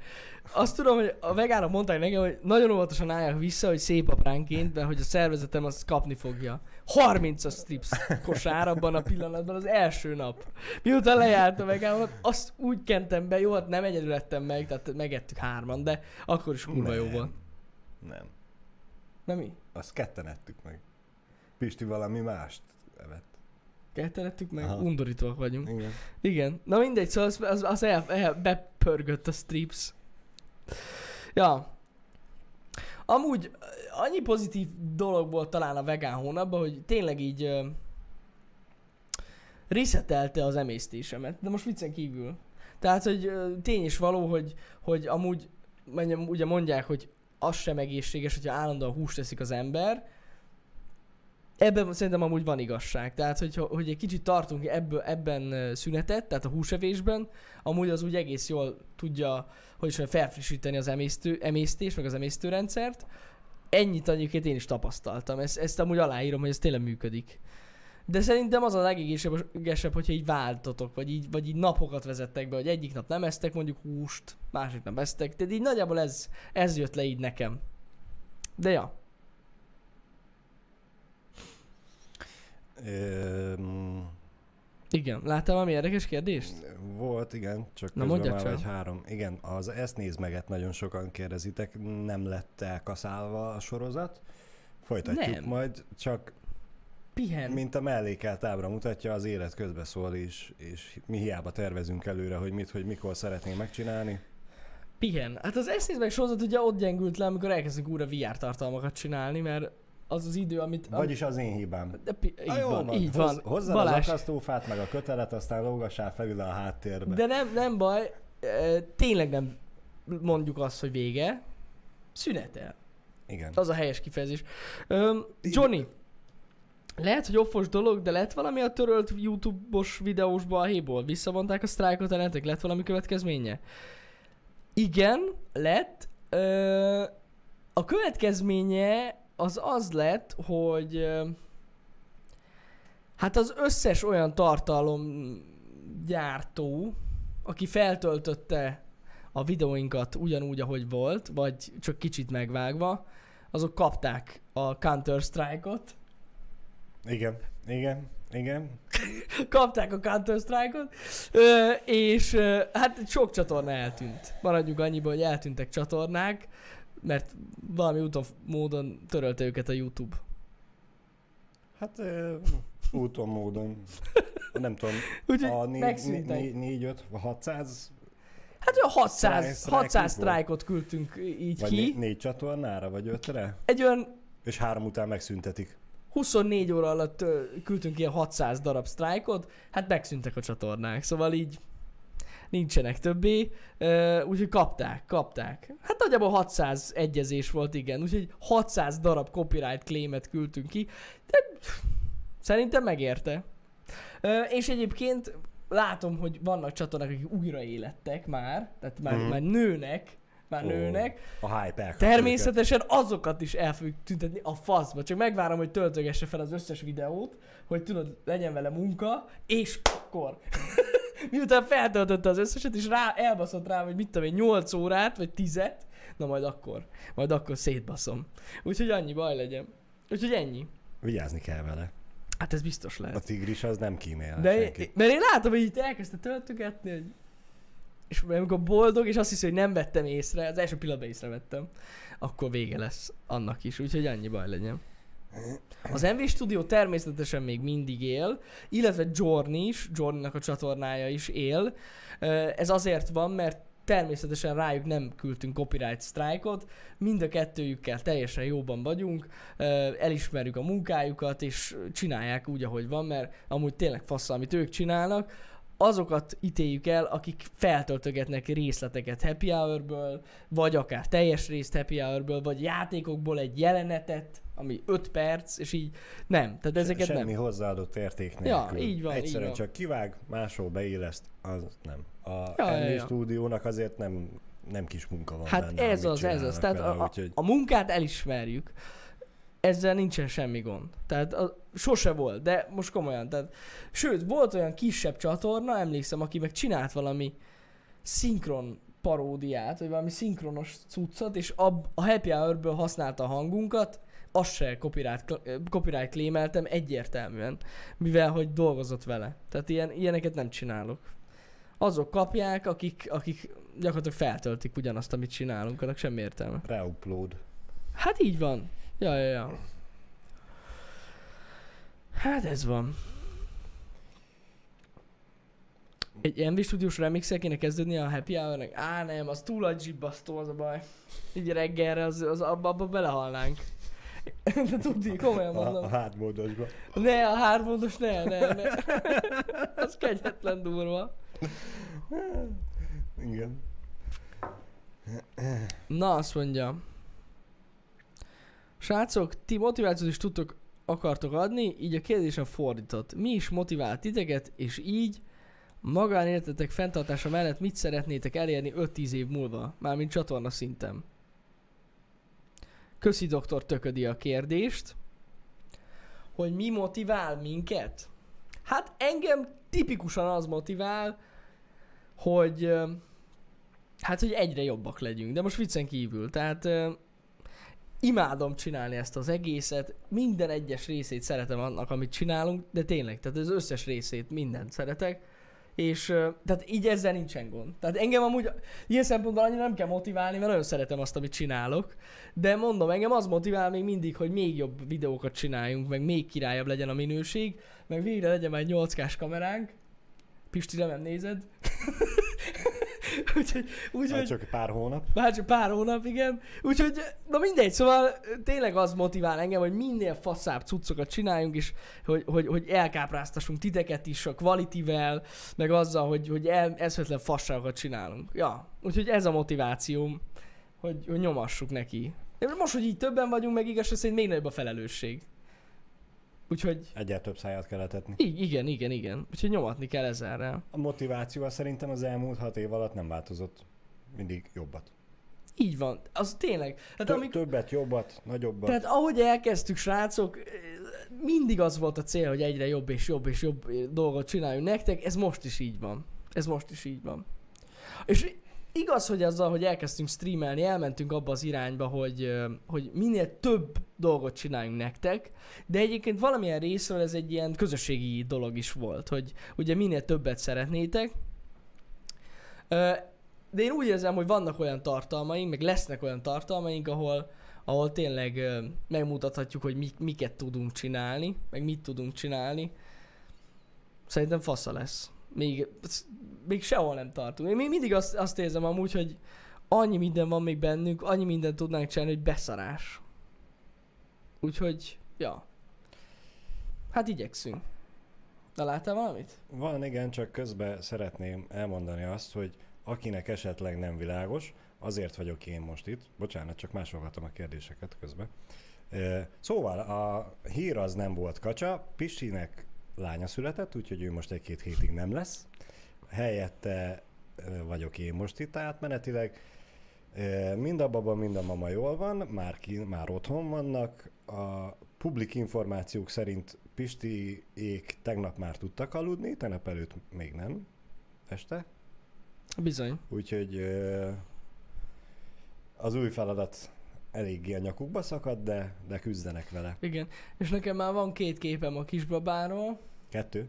Azt tudom, hogy a vegánok mondták nekem, hogy nagyon óvatosan állják vissza, hogy szép apránként, mert hogy a szervezetem azt kapni fogja. 30 strips kosár abban a pillanatban, az első nap. Miután lejárt a vegánok, azt úgy kentem be, jó, hát nem egyedül ettem meg, tehát megettük hárman, de akkor is kurva jó volt. Nem. Nem mi? Azt ketten ettük meg. Pisti valami mást evett. Ketten ettük meg? Aha. Undorítóak vagyunk. Igen. Igen. Na mindegy, szóval az, az, az el, el, bepörgött a strips. Ja. Amúgy annyi pozitív dolog volt talán a vegán hónapban, hogy tényleg így uh, resetelte az emésztésemet, de most viccen kívül. Tehát, hogy ö, tény is való, hogy, hogy amúgy mondjam, ugye mondják, hogy az sem egészséges, hogyha állandóan húst teszik az ember. Ebben szerintem amúgy van igazság. Tehát, hogy, hogy egy kicsit tartunk ebből, ebben ö, szünetet, tehát a húsevésben, amúgy az úgy egész jól tudja, hogy is felfrissíteni az emésztő, emésztés, meg az emésztőrendszert. Ennyit egyébként én is tapasztaltam. Ezt, ezt amúgy aláírom, hogy ez tényleg működik. De szerintem az a legegészségesebb, hogyha így váltotok, vagy így, vagy így napokat vezettek be, hogy egyik nap nem esztek mondjuk húst, másik nap esztek. Tehát így nagyjából ez, ez jött le így nekem. De ja, Öm, igen. Láttál valami érdekes kérdést? Volt, igen, csak Na, mondjad már csak. vagy három. Igen, az ezt néz meget nagyon sokan kérdezitek, nem lett elkaszálva a sorozat. Folytatjuk Nem. majd, csak Pihen. mint a mellékelt ábra mutatja, az élet közbeszól is, és mi hiába tervezünk előre, hogy mit, hogy mikor szeretnénk megcsinálni. Pihen. Hát az esznéz meg sorozat ugye ott gyengült le, amikor elkezdünk újra VR tartalmakat csinálni, mert az az idő, amit... Vagyis az én hibám. De így Ah, jó van, így van. Hozz, hozzad Balázs. az akasztófát, meg a kötelet, aztán lógassál felül a háttérbe. De nem, nem baj, tényleg nem mondjuk azt, hogy vége. Szünetel. Igen. Az a helyes kifejezés. Öm, Johnny, lehet, hogy offos dolog, de lett valami a törölt YouTube-os videós balhéból? Visszavonták a sztrájkot ellentek? Lett valami következménye? Igen, lett. Ö, a következménye az az lett, hogy Hát az összes olyan tartalom gyártó, aki feltöltötte a videóinkat ugyanúgy, ahogy volt, vagy csak kicsit megvágva, azok kapták a Counter-Strike-ot. Igen, igen, igen. [LAUGHS] kapták a Counter-Strike-ot, és hát sok csatorna eltűnt. Maradjunk annyiban, hogy eltűntek csatornák, mert valami úton, módon törölte őket a YouTube. Hát ö, úton, módon. [LAUGHS] Nem tudom, Úgyhogy a négy- megszűntek. négy- négy, öt, 600 Hát olyan 600, Strike- 600 strike-uk sztrájkot küldtünk így vagy ki. né- négy csatornára, vagy ötre, Egy olyan és három után megszüntetik. 24 óra alatt küldtünk ilyen 600 darab sztrájkot, hát megszűntek a csatornák, szóval így nincsenek többé, úgyhogy kapták, kapták. Hát nagyjából 600 egyezés volt, igen, úgyhogy 600 darab copyright claimet küldtünk ki, de szerintem megérte. És egyébként látom, hogy vannak csatornák, akik újraélettek már, tehát már, Mhm. már nőnek, már Ó, nőnek, A hype Természetesen azokat is el fogjuk tüntetni a faszba. Csak megvárom, hogy töltögesse fel az összes videót, hogy tudod, legyen vele munka, és akkor. Miután feltöltötte az összeset, és rá, elbaszott rá, hogy mit tudom én, 8 órát, vagy 10 na majd akkor. Majd akkor szétbaszom. Úgyhogy annyi baj legyen. Úgyhogy ennyi. Vigyázni kell vele. Hát ez biztos A lehet. tigris az nem kímél De én, senkit. mert én látom, hogy itt elkezdte töltögetni, hogy és amikor boldog, és azt hiszi, hogy nem vettem észre, az első pillanatban észrevettem, akkor vége lesz annak is, úgyhogy annyi baj legyen. Az MV Studio természetesen még mindig él, illetve Jorni is, Jorninak a csatornája is él. Ez azért van, mert természetesen rájuk nem küldtünk copyright strike-ot, mind a kettőjükkel teljesen jóban vagyunk, elismerjük a munkájukat, és csinálják úgy, ahogy van, mert amúgy tényleg fasz, amit ők csinálnak, azokat ítéljük el, akik feltöltögetnek részleteket Happy Hour-ből, vagy akár teljes részt Happy Hour-ből, vagy játékokból egy jelenetet, ami 5 perc, és így nem. Tehát ezeket Semmi nem. hozzáadott érték Ja, nélkül. így van, így Egyszerűen van. csak kivág, máshol beilleszt, az nem. A Ja, ja, ja, ja. stúdiónak azért nem, nem kis munka van Hát benne, ez az, ez az. Tehát vele, a, a, úgyhogy a munkát elismerjük. Ezzel nincsen semmi gond. Tehát a, sose volt, de most komolyan. Tehát, sőt, volt olyan kisebb csatorna, emlékszem, aki meg csinált valami szinkron paródiát, vagy valami szinkronos cuccot, és ab, a Happy Hour-ből használta a hangunkat, azt se copyright, copyright claimeltem egyértelműen, mivel hogy dolgozott vele. Tehát ilyen, ilyeneket nem csinálok. Azok kapják, akik, akik gyakorlatilag feltöltik ugyanazt, amit csinálunk, annak semmi értelme. reupload. Hát így van. Ja, ja, ja. Hát ez van. Egy MV Studios remix kéne kezdődni a Happy Hour-nek? Á, nem, az túl a zsibbasztó, az a baj. Így reggelre, az, az abba, abba belehalnánk. De tudni, komolyan A, a mondom. hátmódosba. Ne, a hármódos ne, ne, ne. [LAUGHS] Az kegyetlen durva. Igen. Na, azt mondja. Srácok, ti motivációt is tudtok, akartok adni, így a kérdésem fordított. Mi is motivál titeket, és így magánéletetek fenntartása mellett mit szeretnétek elérni 5-10 év múlva, mármint csatorna szinten? Köszi doktor Töködi a kérdést, hogy mi motivál minket? Hát engem tipikusan az motivál, hogy hát, hogy egyre jobbak legyünk, de most viccen kívül, tehát imádom csinálni ezt az egészet, minden egyes részét szeretem annak, amit csinálunk, de tényleg, tehát az összes részét, mindent szeretek, és tehát így ezzel nincsen gond. Tehát engem amúgy ilyen szempontból annyira nem kell motiválni, mert nagyon szeretem azt, amit csinálok, de mondom, engem az motivál még mindig, hogy még jobb videókat csináljunk, meg még királyabb legyen a minőség, meg végre legyen már egy 8K-s kameránk. Pisti, nem nézed? [LAUGHS] [LAUGHS] úgyhogy, Hát úgyhogy, csak pár hónap. már csak pár hónap, igen. Úgyhogy, na mindegy, szóval tényleg az motivál engem, hogy minél faszább cuccokat csináljunk, és hogy, hogy, hogy elkápráztassunk titeket is a quality-vel, meg azzal, hogy, hogy el, eszvetlen fasságokat csinálunk. Ja, úgyhogy ez a motivációm, hogy, hogy nyomassuk neki. De most, hogy így többen vagyunk, meg igaz, szerint még nagyobb a felelősség. Úgyhogy, Egyel több száját kell etetni. i- igen, igen, igen. Úgyhogy nyomatni kell ezerrel. A motiváció szerintem az elmúlt hat év alatt nem változott. Mindig jobbat. Így van. Az tényleg. Hát Tö- amik, Többet, jobbat, nagyobbat. Tehát ahogy elkezdtük, srácok, mindig az volt a cél, hogy egyre jobb és jobb és jobb dolgot csináljunk nektek, ez most is így van. Ez most is így van. És igaz, hogy azzal, hogy elkezdtünk streamelni, elmentünk abba az irányba, hogy, hogy minél több dolgot csináljunk nektek, de egyébként valamilyen részről ez egy ilyen közösségi dolog is volt, hogy ugye minél többet szeretnétek. De én úgy érzem, hogy vannak olyan tartalmaink, meg lesznek olyan tartalmaink, ahol, ahol tényleg megmutathatjuk, hogy mi, miket tudunk csinálni, meg mit tudunk csinálni. Szerintem fasza lesz. Még, még sehol nem tartunk. Én még mindig azt, azt érzem amúgy, hogy annyi minden van még bennünk, annyi mindent tudnánk csinálni, hogy beszarás. Úgyhogy, ja. Hát igyekszünk. Na láttál valamit? Van, igen, csak közben szeretném elmondani azt, hogy akinek esetleg nem világos, azért vagyok én most itt. Bocsánat, csak másolgatom a kérdéseket közben. Szóval a hír az nem volt kacsa, Pistinek lánya született, úgyhogy ő most egy-két hétig nem lesz. Helyette vagyok én most itt átmenetileg. Mind a baba, mind a mama jól van, már, ki, már otthon vannak. A publik információk szerint Pistiék tegnap már tudtak aludni, tegnap előtt még nem este. Bizony. Úgyhogy az új feladat eléggé a nyakukba szakad, de, de küzdenek vele. Igen. És nekem már van két képem a kisbabáról. Kettő?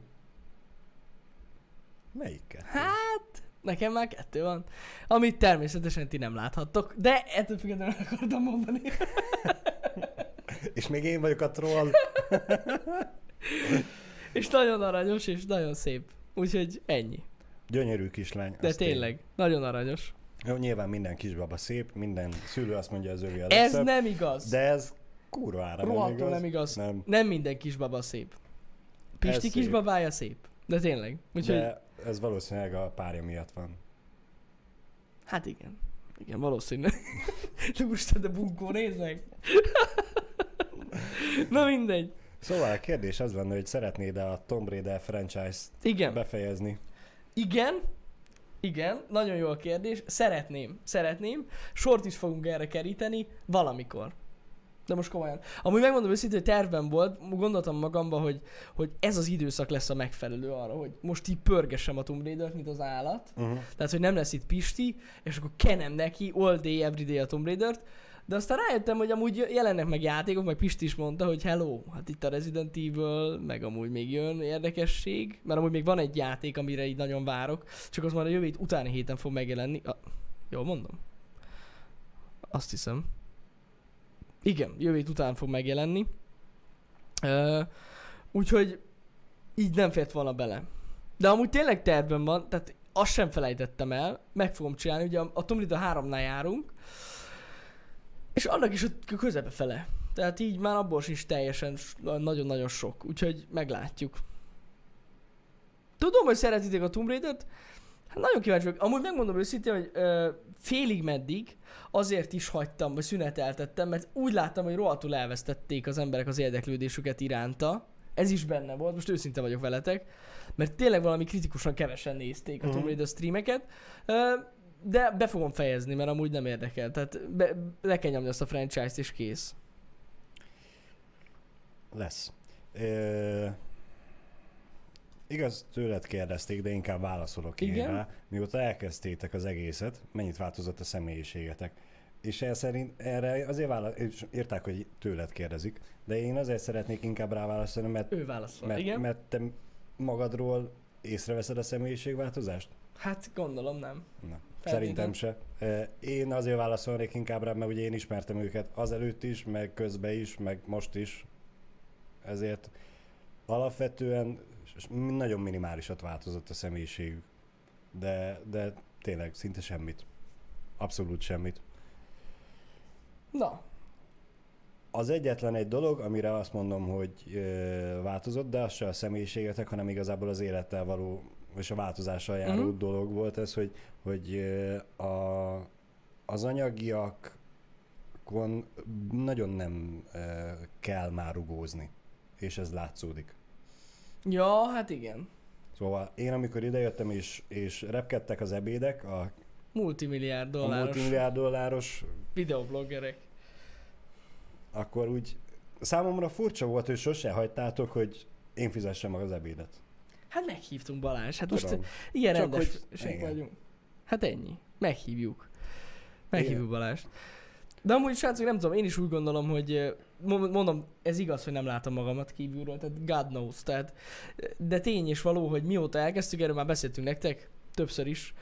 Melyik kettő? Hát, nekem már kettő van. Amit természetesen ti nem láthattok, de ettől függetlenül [LAUGHS] akartam mondani. És még én vagyok a troll. [LAUGHS] és nagyon aranyos, és nagyon szép. Úgyhogy ennyi. Gyönyörű kislány. De tényleg, nagyon aranyos. Jó, nyilván minden kisbaba szép, minden szülő azt mondja az övé a Ez nem igaz. De ez kurvára nem igaz. nem igaz. Nem. Nem minden kisbaba szép. Pisti Ez kisbabája szép. De tényleg. Úgyhogy, De ez valószínűleg a párja miatt van. hát igen. Igen, valószínű. [LAUGHS] de most de bunkó, nézd meg. [LAUGHS] Na mindegy. Szóval a kérdés az lenne, hogy szeretnéd-e a Tomb Raider franchise-t Igen. befejezni? Igen, igen, nagyon jó a kérdés. Szeretném, szeretném. Sort is fogunk erre keríteni valamikor. De most komolyan. Amúgy megmondom őszintén, hogy tervem volt, gondoltam magamba, hogy, hogy ez az időszak lesz a megfelelő arra, hogy most így pörgessem a Tomb Raider-t, mint az állat. Uh-huh. Tehát, hogy nem lesz itt Pisti, és akkor kenem neki all day, every day a Tomb Raider-t. De aztán rájöttem, hogy amúgy jelennek meg játékok, meg Pisti is mondta, hogy hello, hát itt a Resident Evil, meg amúgy még jön érdekesség, mert amúgy még van egy játék, amire így nagyon várok, csak az már a jövő hét utáni héten fog megjelenni. Ah, jól mondom? Azt hiszem. Igen, jövő hét után fog megjelenni. Uh, úgyhogy így nem fért volna bele. De amúgy tényleg tervben van, tehát azt sem felejtettem el, meg fogom csinálni, ugye a, a Tomb Raider 3-nál járunk, és annak is a közepe fele. Tehát így már abból is teljesen nagyon-nagyon sok, úgyhogy meglátjuk. Tudom, hogy szeretitek a Tomb Raider-t, hát nagyon kíváncsi vagyok. Amúgy megmondom őszintén, hogy ö, félig meddig azért is hagytam, vagy szüneteltettem, mert úgy láttam, hogy rohadtul elvesztették az emberek az érdeklődésüket iránta. Ez is benne volt, most őszinte vagyok veletek, mert tényleg valami kritikusan kevesen nézték a Tomb Mhm. Raider streameket. Ö, de be fogom fejezni, mert amúgy nem érdekel. Tehát be, le kell nyomni azt a franchise-t és kész. Lesz. Ö... Igaz, tőled kérdezték, de inkább válaszolok én Igen? rá. Mióta elkezdtétek az egészet, mennyit változott a személyiségetek? És el szerint, erre azért válasz, és írták, hogy tőled kérdezik, de én azért szeretnék inkább rá válaszolni, mert, Ő válaszol. mert, Igen? mert te magadról észreveszed a személyiségváltozást? Hát gondolom nem. Na, szerintem se. Én azért válaszolnék inkább rá, mert ugye én ismertem őket azelőtt is, meg közben is, meg most is. Ezért alapvetően s- nagyon minimálisat változott a személyiségük. De, de tényleg szinte semmit. Abszolút semmit. Na, Az egyetlen egy dolog, amire azt mondom, hogy ö, változott, de az se a személyiségetek, hanem igazából az élettel való, és a változással járó Mhm. dolog volt ez, hogy, hogy ö, a, az anyagiakon nagyon nem ö, kell már rugózni, és ez látszódik. Ja, hát igen. Szóval én amikor idejöttem, és, és repkedtek az ebédek, a, Multimilliárd a dolláros multimilliárd dolláros, videobloggerek. akkor úgy számomra furcsa volt, hogy sose hagytátok, hogy én fizessem meg az ebédet. Hát meghívtunk Balázs, hát most Tudom. ilyen Csak rendesek hogy- vagyunk. Hát ennyi. Meghívjuk. Meghívjuk Igen. Balást. De amúgy srácok, nem tudom, én is úgy gondolom, hogy mondom, ez igaz, hogy nem látom magamat kívülről, tehát God knows, tehát, eh, de tény és való, hogy mióta elkezdtük, erről már beszéltünk nektek, többször is,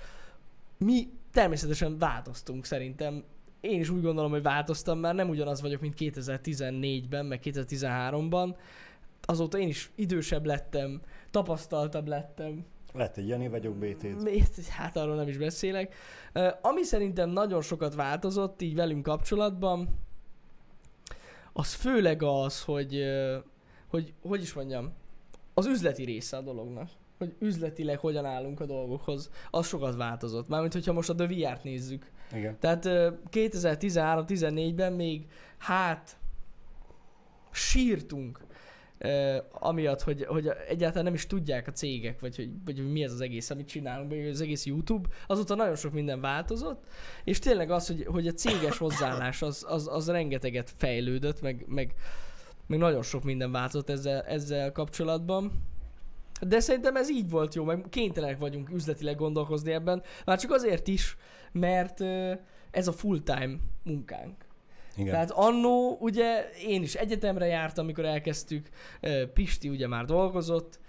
mi természetesen változtunk szerintem. Én is úgy gondolom, hogy változtam, már nem ugyanaz vagyok, mint 2014-ben, meg 2013-ban. Azóta én is idősebb lettem, tapasztaltabb lettem, Lett egy Jani vagyok bt? Hát arról nem is beszélek. Ami szerintem nagyon sokat változott így velünk kapcsolatban, az főleg az, hogy, hogy hogy is mondjam, az üzleti része a dolognak. Hogy üzletileg hogyan állunk a dolgokhoz, az sokat változott. Mármint, hogyha most a The VR-t nézzük. Igen. Tehát ö, 2013-14-ben még hát sírtunk ö, amiatt, hogy, hogy egyáltalán nem is tudják a cégek, vagy hogy, vagy hogy mi ez az egész, amit csinálunk, vagy az egész YouTube. Azóta nagyon sok minden változott, és tényleg az, hogy, hogy a céges hozzáállás az, az, az rengeteget fejlődött, meg, meg, meg nagyon sok minden változott ezzel, ezzel kapcsolatban. De szerintem ez így volt jó, meg kénytelenek vagyunk üzletileg gondolkozni ebben, már csak azért is, mert ö, ez a full-time munkánk. Igen. Tehát annó, ugye én is egyetemre jártam, amikor elkezdtük, Pisti ugye már dolgozott,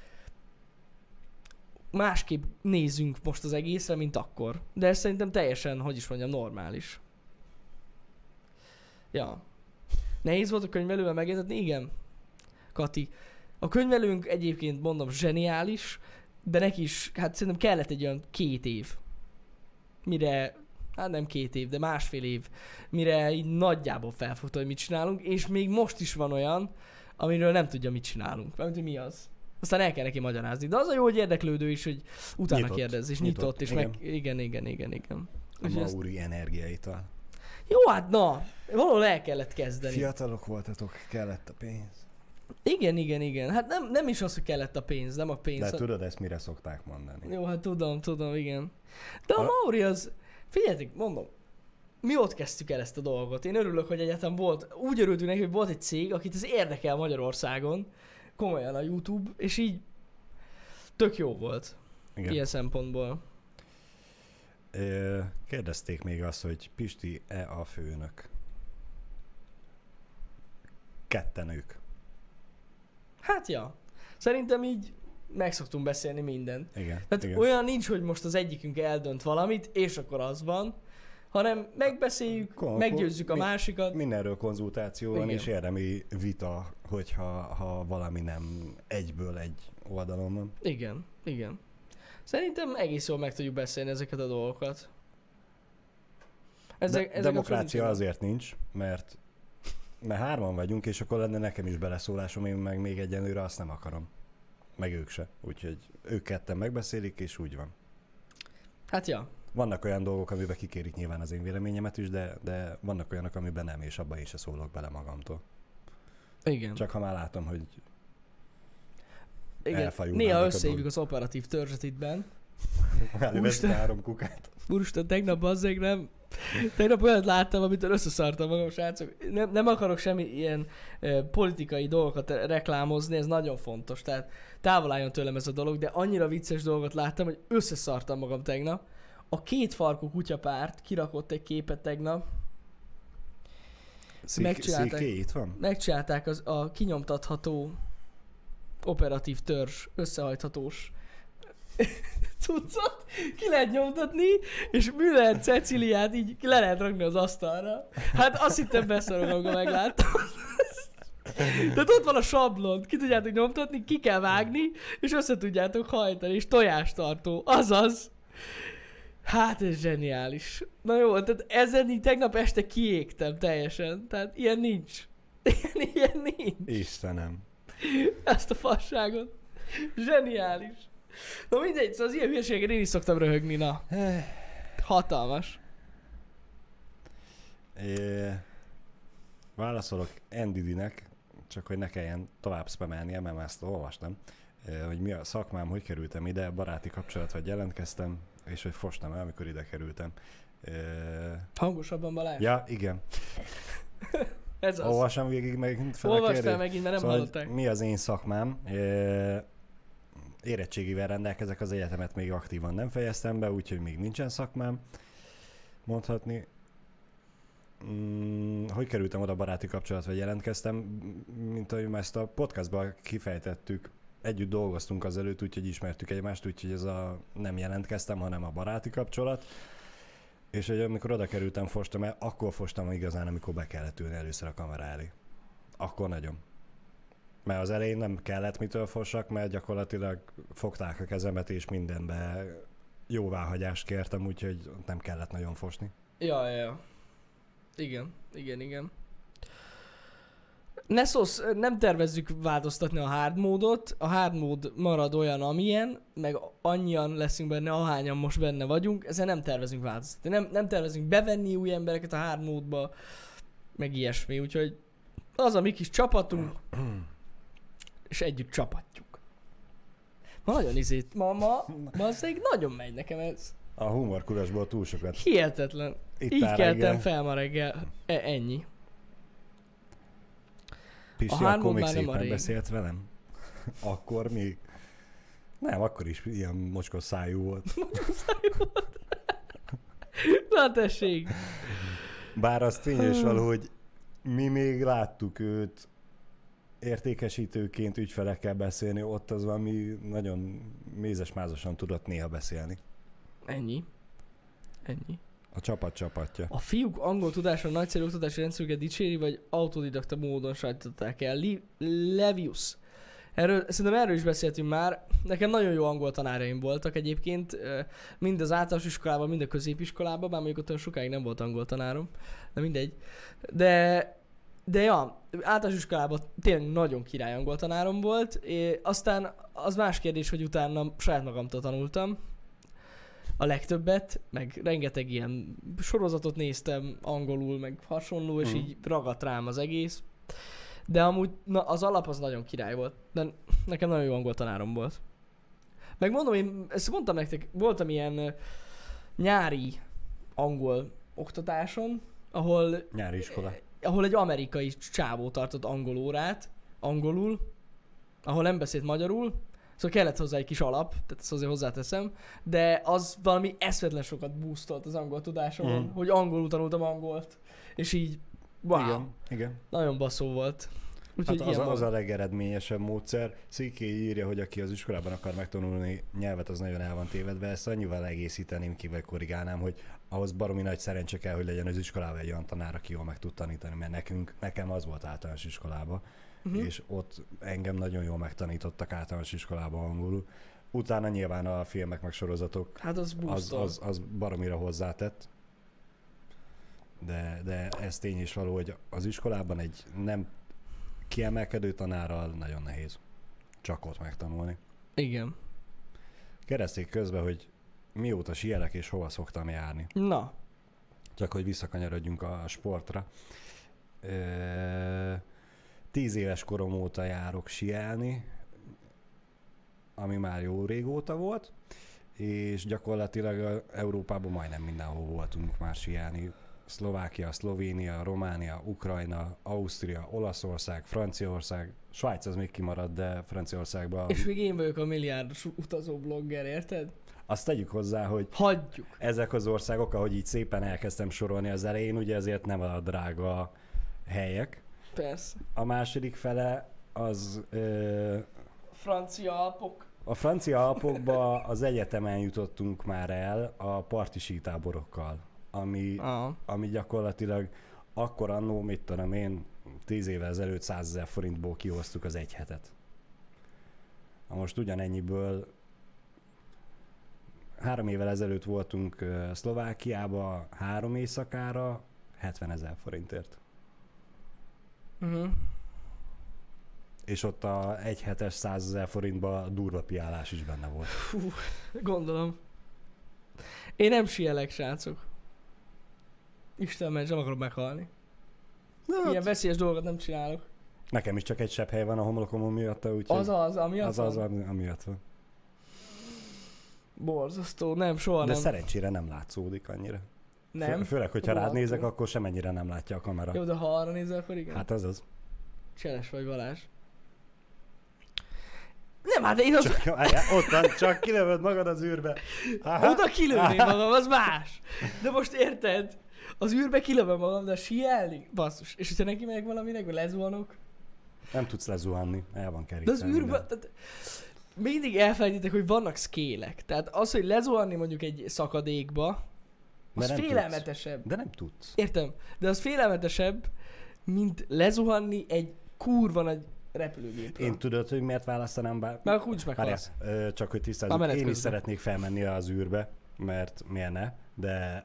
másképp nézzünk most az egészre, mint akkor. De ez szerintem teljesen, hogy is mondjam, normális. Ja. Nehéz volt a könyvelővel megértetni? Igen. Kati. A könyvelőnk egyébként mondom zseniális, de neki is, hát szerintem kellett egy olyan két év. Mire, hát nem két év, de másfél év, mire így nagyjából felfogta, hogy mit csinálunk, és még most is van olyan, amiről nem tudja, mit csinálunk. Nem tudja, mi az. Aztán el kell neki magyarázni. De az a jó, hogy érdeklődő is, hogy utána Nyitott. kérdez, és Nyitott, nyitott, és igen. meg... Igen, igen, igen, igen. A Úgyhogy ezt- Mauri energiaital. Jó, hát na, valahol el kellett kezdeni. Fiatalok voltatok, kellett a pénz. Igen, igen, igen. Hát nem, nem is az, hogy kellett a pénz, nem a pénz. De tudod, ezt mire szokták mondani? Jó, hát tudom, tudom, igen. De a A- Mauri az, figyeljetek, mondom, mi ott kezdtük el ezt a dolgot. Én örülök, hogy egyáltalán volt, úgy örültünk neki, hogy volt egy cég, akit ez érdekel Magyarországon, komolyan a YouTube, és így tök jó volt Igen. ilyen szempontból. Ö, Kérdezték még azt, hogy Pisti-e a főnök? Ketten ők. Hát ja, szerintem így meg szoktunk beszélni mindent. Igen. Tehát igen. olyan nincs, hogy most az egyikünk eldönt valamit, és akkor az van, hanem megbeszéljük, Akkor- meggyőzzük a mi- másikat. Mindenről konzultáció van, és érdemi vita, hogyha ha valami nem egyből egy oldalon van. Igen, igen. Szerintem egész jól meg tudjuk beszélni ezeket a dolgokat. Ezek, Ezek, De, demokrácia azért nincs, mert mert hárman vagyunk, és akkor lenne nekem is beleszólásom, én meg még egyenlőre azt nem akarom. Meg ők se. Úgyhogy ők ketten megbeszélik, és úgy van. Hát ja, Vannak olyan dolgok, amiben kikérik nyilván az én véleményemet is, de, de vannak olyanok, amiben nem, és abban én se szólok bele magamtól. igen. Csak ha már látom, hogy igen. Néha összehívjuk az operatív törzset ittben. elővesz három kukát. Úristen, tegnap bazzeg nem... Tegnap olyat láttam, amitől összeszartam magam, srácok. Nem, nem akarok semmi ilyen e, politikai dolgokat reklámozni, ez nagyon fontos. Tehát távol álljon tőlem ez a dolog, de annyira vicces dolgot láttam, hogy összeszartam magam tegnap. A két farkú kutyapárt kirakott egy képet tegnap, Szék, Megcsinálták. itt van? megcsinálták az, a kinyomtatható operatív törzs, összehajthatós cuccot, ki lehet nyomtatni, és Müller Ceciliát így le lehet rakni az asztalra. Hát azt hittem beszarok, amikor megláttam. Tehát ott van a sablon, ki tudjátok nyomtatni, ki kell vágni, és össze tudjátok hajtani, és tojástartó. Azaz. Hát ez zseniális. Na jó, tehát ezen így tegnap este kiégtem teljesen. Tehát ilyen nincs. [LAUGHS] Ilyen, ilyen nincs. Istenem. Ezt a fasságot. Zseniális. Na mindegy, szóval az ilyen hülyeséget én is szoktam röhögni, na. Hatalmas. É, válaszolok Endidinek, csak hogy ne kelljen tovább spamelnie, mert már ezt olvastam, é, hogy mi a szakmám, hogy kerültem ide, baráti kapcsolat, vagy jelentkeztem, és hogy fostam el, amikor ide kerültem. É, Hangosabban Balázs. ja, igen. [LAUGHS] Ez az. Olvasom végig megint fel fel megint, mert nem Szóval, hallották. mi az én szakmám? Ö, Érettségivel rendelkezek, az egyetemet még aktívan nem fejeztem be, úgyhogy még nincsen szakmám, mondhatni. Mm, hogy kerültem oda baráti kapcsolatba, jelentkeztem, mint ahogy már ezt a podcastban kifejtettük, együtt dolgoztunk azelőtt, úgyhogy ismertük egymást, úgyhogy ez a nem jelentkeztem, hanem a baráti kapcsolat. És hogy amikor oda kerültem, fostam el, akkor fostam igazán, amikor be kellett ülni először a kamera elé. Akkor nagyon. Mert az elején nem kellett mitől fossak, mert gyakorlatilag fogták a kezemet, és mindenbe jóváhagyást kértem, úgyhogy nem kellett nagyon fosni. Ja, ja, ja. Igen, igen, igen. Nessos, nem tervezzük változtatni a hard módot, a hard mód marad olyan, amilyen, meg annyian leszünk benne, ahányan most benne vagyunk, ezen nem tervezünk változtatni. Nem, nem tervezünk bevenni új embereket a hard módba, meg ilyesmi, úgyhogy az a mi kis csapatunk, [CLEARS THROAT] és együtt csapatjuk. Ma nagyon izét, ma, ma, ma az egy nagyon megy nekem ez. A humorkurasból túl sokat. Hihetetlen. Itt Így keltem reggel. fel ma reggel. E- ennyi. Pisti, A akkor még a szépen beszélt velem? Akkor még? Nem, akkor is ilyen [LAUGHS] mocskos szájú volt. Na tessék. Bár az tény is való, hogy mi még láttuk őt értékesítőként ügyfelekkel beszélni, ott az valami nagyon mézes-mázosan tudott néha beszélni. Ennyi. Ennyi. A csapat csapatja. A fiúk angol tudása nagyszerű oktatási rendszerüket dicséri, vagy autodidakta módon sajtották el. Li- Levius. Erről, szerintem erről is beszéltünk már. Nekem nagyon jó angol tanáraim voltak egyébként, mind az általános iskolában, mind a középiskolában, bár mondjuk ott olyan sokáig nem volt angol tanárom, de mindegy. De, de ja, általános iskolában tényleg nagyon király angol tanárom volt, és aztán az más kérdés, hogy utána saját magamtól tanultam, a legtöbbet, meg rengeteg ilyen sorozatot néztem angolul, meg hasonló, és Mhm. így ragadt rám az egész. De amúgy na, az alap az nagyon király volt. De nekem nagyon jó angol tanárom volt. Meg mondom, én ezt mondtam nektek, voltam ilyen nyári angol oktatáson, ahol Nyári iskola. Ahol egy amerikai csávó tartott angol órát, angolul, ahol nem beszélt magyarul, szóval kellett hozzá egy kis alap, tehát ezt azért hozzáteszem, de az valami eszvetlen sokat boostolt az angol tudásomon, Mm. hogy angolul tanultam angolt, és így, wow, Igen, igen. nagyon baszó volt. Úgyhogy Hát az, a, az a legeredményesebb módszer. Sziké írja, hogy aki az iskolában akar megtanulni nyelvet, az nagyon el van tévedve. Ezt annyival egészíteném ki, vagy korrigálnám, hogy ahhoz baromi nagy szerencse kell, hogy legyen az iskolában egy olyan tanár, aki jól meg tud tanítani, mert nekünk, nekem az volt általános iskolában, Mhm. uh-huh. és ott engem nagyon jól megtanítottak általános iskolában angolul. Utána nyilván a filmek meg sorozatok Hát az az, az, az baromira hozzátett. De, de ez tény is való, hogy az iskolában egy nem kiemelkedő tanárral nagyon nehéz csak ott megtanulni. Igen. Kereszték közben, hogy mióta sielek és hova szoktam járni. Na, Csak hogy visszakanyarodjunk a sportra. Ö, Tíz éves korom óta járok sielni, ami már jó régóta volt, és gyakorlatilag Európában majdnem mindenhol voltunk már sielni. Szlovákia, Szlovénia, Románia, Ukrajna, Ausztria, Olaszország, Franciaország, Svájc az még kimaradt, de Franciaországban és még én vagyok a milliárdos utazó blogger, érted? azt tegyük hozzá, hogy Hagyjuk. ezek az országok, ahogy így szépen elkezdtem sorolni az elején, ugye ezért nem a drága helyek. Persze. A második fele az ö, Francia alpok. a francia alpokba az egyetemen jutottunk már el a parti sítáborokkal, ami, Ah. ami gyakorlatilag akkor annó, mit tudom én, tíz évvel ezelőtt 100 ezer forintból kihoztuk az egy hetet. Na most ugyanennyiből három évvel ezelőtt voltunk Szlovákiába három éjszakára 70 ezer forintért. Uh-huh. És ott a egy hetes 100 ezer forintba durva piálás is benne volt. Gondolom. Én nem sielek, srácok. Isten ments, nem akarok meghalni. Na, Ilyen veszélyes dolgokat nem csinálok. Nekem is csak egy sebb hely van a homlokomon miatt, úgyhogy Az az, ami az, az, ami- amiatt van. Borzasztó, nem, soha De nem. szerencsére nem látszódik annyira. Nem. Fő, főleg, hogyha Ó, rád nézek, akkor- akkor semennyire nem látja a kamera. Jó, de ha arra nézel, akkor igen. Hát... Hát ez az. Cseles vagy Balázs. Nem, hát én az... Csak, Várjál, ott van, csak kilövöd magad az űrbe. Aha. Oda kilőném magam, az más. De most érted? Az űrbe kilövöm magam, de síelni? Basszus. És hogyha neki megyek valaminek, vagy lezuhanok? Nem tudsz lezuhanni, el van De kerítve. az űrbe... Tehát, mindig elfelejtitek, hogy vannak szkélek. Tehát az, hogy lezuhanni mondjuk egy szakadékba, az Mert nem félelmetesebb. De nem tudsz. Értem. De az félelmetesebb, mint lezuhanni egy kurva nagy repülőgépre. Én tudod, hogy miért választanám bár... Akkor úgyis Várjál, meghalsz. csak hogy tisztázzuk, én is szeretnék felmenni az űrbe, mert miért ne, de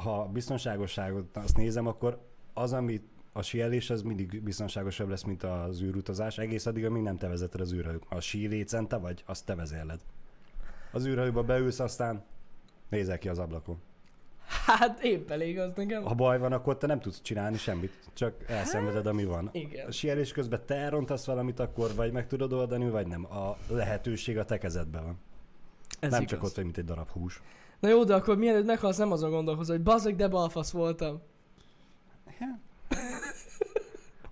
ha biztonságosságot azt nézem, akkor az, ami a síelés, az mindig biztonságosabb lesz, mint az űrutazás, egész addig, amíg nem te vezeted az űrhajót. A sí lécen te vagy, azt te vezérled. Az űrhajóba beülsz, aztán nézel ki az ablakon. Hát épp elég az nekem. Ha baj van, akkor te nem tudsz csinálni semmit, csak elszenveded, ami van. Igen. A síelés közben te elrontasz valamit, akkor vagy meg tudod oldani, vagy nem. A lehetőség a te kezedben van. Ez nem igaz. csak ott vagy, mint egy darab hús. Na jó, de akkor mielőtt meghalsz, nem azon gondolkozol, hogy bazzeg, de balfasz voltam.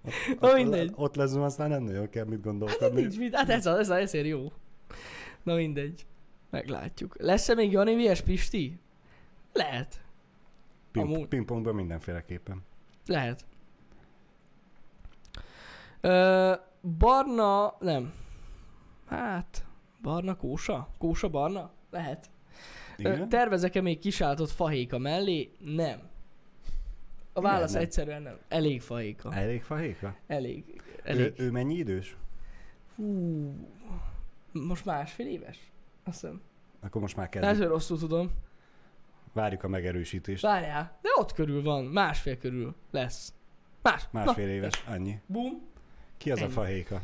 Ott, [LAUGHS] Na ott- mindegy. Ott lezum, aztán nem nagyon kell mit Hát gondolkodni. nincs mit, hát ez, a, ez a, ezért jó. Na mindegy. Meglátjuk. Lesz-e még Jani vs. Pisti? Lehet. Ping, pingpongban mindenféleképpen. Lehet. Ö, barna, nem. Hát, barna kósa? Kósa barna? Lehet. Igen? tervezek-e még kisáltott fahéka mellé? Nem. A válasz nem. egyszerűen nem. Elég fahéka. Elég fahéka? Elég. Ő, Elég. ő mennyi idős? Hú. Most másfél éves? Azt hiszem. Akkor most már Lehet, kezdjük. hogy rosszul tudom. Várjuk a megerősítést. Várjál. De ott körül van. Másfél körül lesz. Más. Másfél Na. éves, annyi. Bum. Ki az a Ennyi. fahéka?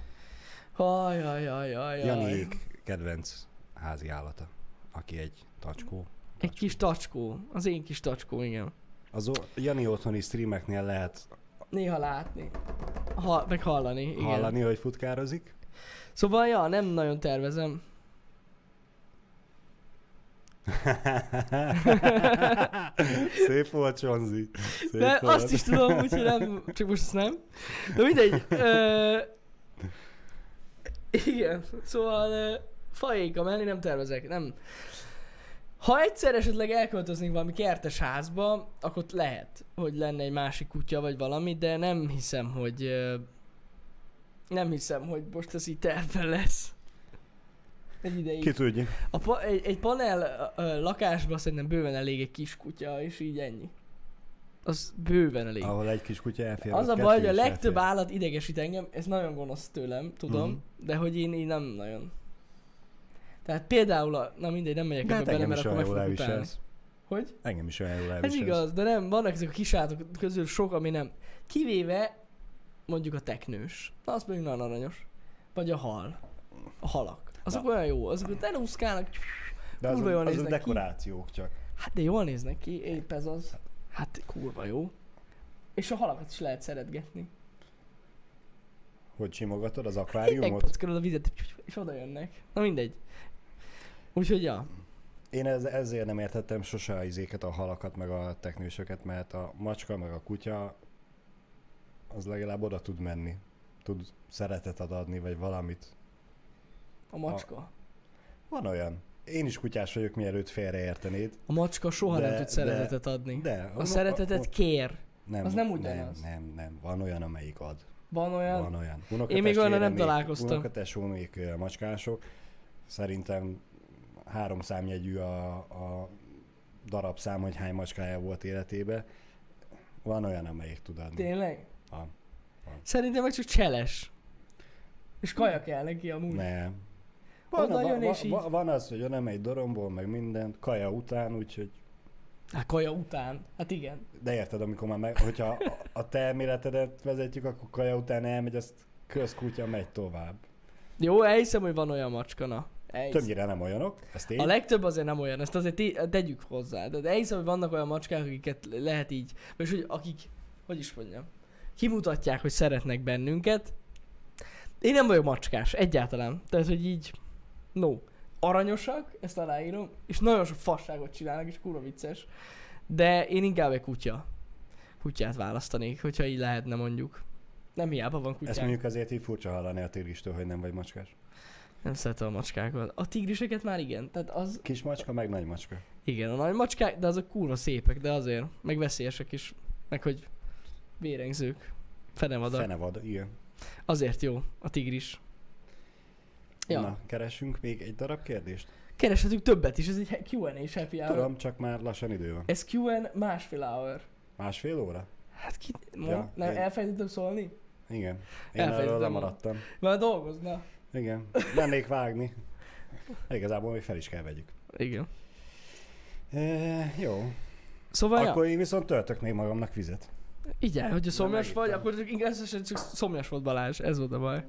Ajajajajaj. Janiék kedvenc házi állata, aki egy tacskó. Egy kis tacskó. Az én kis tacskó, igen. Az o- Jani otthoni streameknél lehet Néha látni. Ha, meg hallani, igen. hallani, hogy futkározik. Szóval, ja, nem nagyon tervezem. Szép volt, Csonzi. Szép De volt. azt is tudom, úgyhogy nem, csak most ezt nem. De mindegy. Ö, igen, szóval ö, faéka mellé nem tervezek, nem. Ha egyszer esetleg elköltöznénk valami kertes házba, akkor lehet, hogy lenne egy másik kutya vagy valami, de nem hiszem, hogy nem hiszem, hogy most ez így terve lesz. Egy ideig. Ki tudja. A pa- egy, egy panel ö, lakásban szerintem bőven elég egy kis kutya, és így ennyi. Az bőven elég. Ahol egy kis kutya elfér. Az a baj, hogy a legtöbb elfér. állat idegesít engem, ez nagyon gonosz tőlem, tudom, Mhm. de hogy én így nem nagyon. Tehát például, a, na mindegy, nem megyek De ebbe hát bele, mert akkor meg fogok. Hogy? Engem is olyan jól Ez igaz, de nem, vannak ezek a kisállatok közül sok, ami nem. Kivéve mondjuk a teknős. Na, az pedig nagyon aranyos. Vagy a hal. A halak. Azok Na. olyan jó, azok ott elúszkálnak. De az, kurva jól az a néznek ki. dekorációk csak. Hát de jól néznek ki, épp ez az. Hát kurva jó. És a halakat is lehet szeretgetni. Hogy simogatod az Hideg akváriumot? pockolod a vizet, és oda jönnek. Na mindegy. Úgyhogy ja. Én ez, ezért nem értettem sose a izéket, a halakat, meg a teknősöket, mert a macska, meg a kutya az legalább oda tud menni. Tud szeretetet adni, vagy valamit. A macska. Van olyan. Én is kutyás vagyok, mielőtt félreértenéd. A macska soha De- nem tud de- szeretetet adni. De. A szeretetet kér. nem, az nem Nem, ugyanaz. nem, nem. Van olyan, amelyik ad. Van olyan? Van olyan. Én még olyannal nem találkoztam. Unokatesómék macskások. Szerintem három számjegyű a, a darabszám, hogy hány macskája volt életébe. Van olyan, amelyik tud adni. Tényleg? Van. Szerintem meg csak cseles. És kaja kell neki amúgy. Nem. Oda Van, jön van, és így- van, van az, hogy nem egy doromból, meg mindent, kaja után, úgyhogy Hát kaja után. Hát igen. de érted, amikor már meg, hogyha a, te elméletedet vezetjük, akkor kaja után elmegy, azt közkutya megy tovább. Jó, elhiszem, hogy van olyan macska, na. Elhiszem. Többnyire nem olyanok, ez tény. A legtöbb azért nem olyan, ezt azért té- tegyük hozzá. De, elhiszem, hogy vannak olyan macskák, akiket lehet így, vagy hogy akik, hogy is mondjam, kimutatják, hogy szeretnek bennünket. Én nem vagyok macskás, egyáltalán. Tehát, hogy így, no. Aranyosak, ezt aláírom, és nagyon sok fasságot csinálnak, és kurva vicces. De én inkább egy kutya. Kutyát választanék, hogyha így lehetne mondjuk. Nem hiába van Ezt kutyák. mondjuk azért így furcsa hallani a tigristől, hogy nem vagy macskás. Nem szeretem a macskákat. A tigriseket már igen. Tehát az, Kis macska, meg nagy macska. igen, a nagy macskák, de azok kurva szépek, de azért, meg veszélyesek is. Meg hogy vérengzők. Fenevadak. Fenevad, igen. Azért jó a tigris. Ja. Na, keressünk még egy darab kérdést. Kereshetünk többet is, ez egy Q&A és happy hour. Tudom, csak már lassan idő van. Ez Q&A másfél hour. Másfél óra? Hát ki... Ja, Ja, nem, én- elfelejtettem szólni? Igen. Én Elfelejtettem lemaradtam. Már dolgozna. Igen. Mennék vágni. Igazából még fel is kell vegyük. Igen. E, jó. Szóval, Akkor ja, én viszont töltök még magamnak vizet. így el, hogyha szomjas vagy, akkor összesen csak szomjas volt Balázs, ez volt a baj.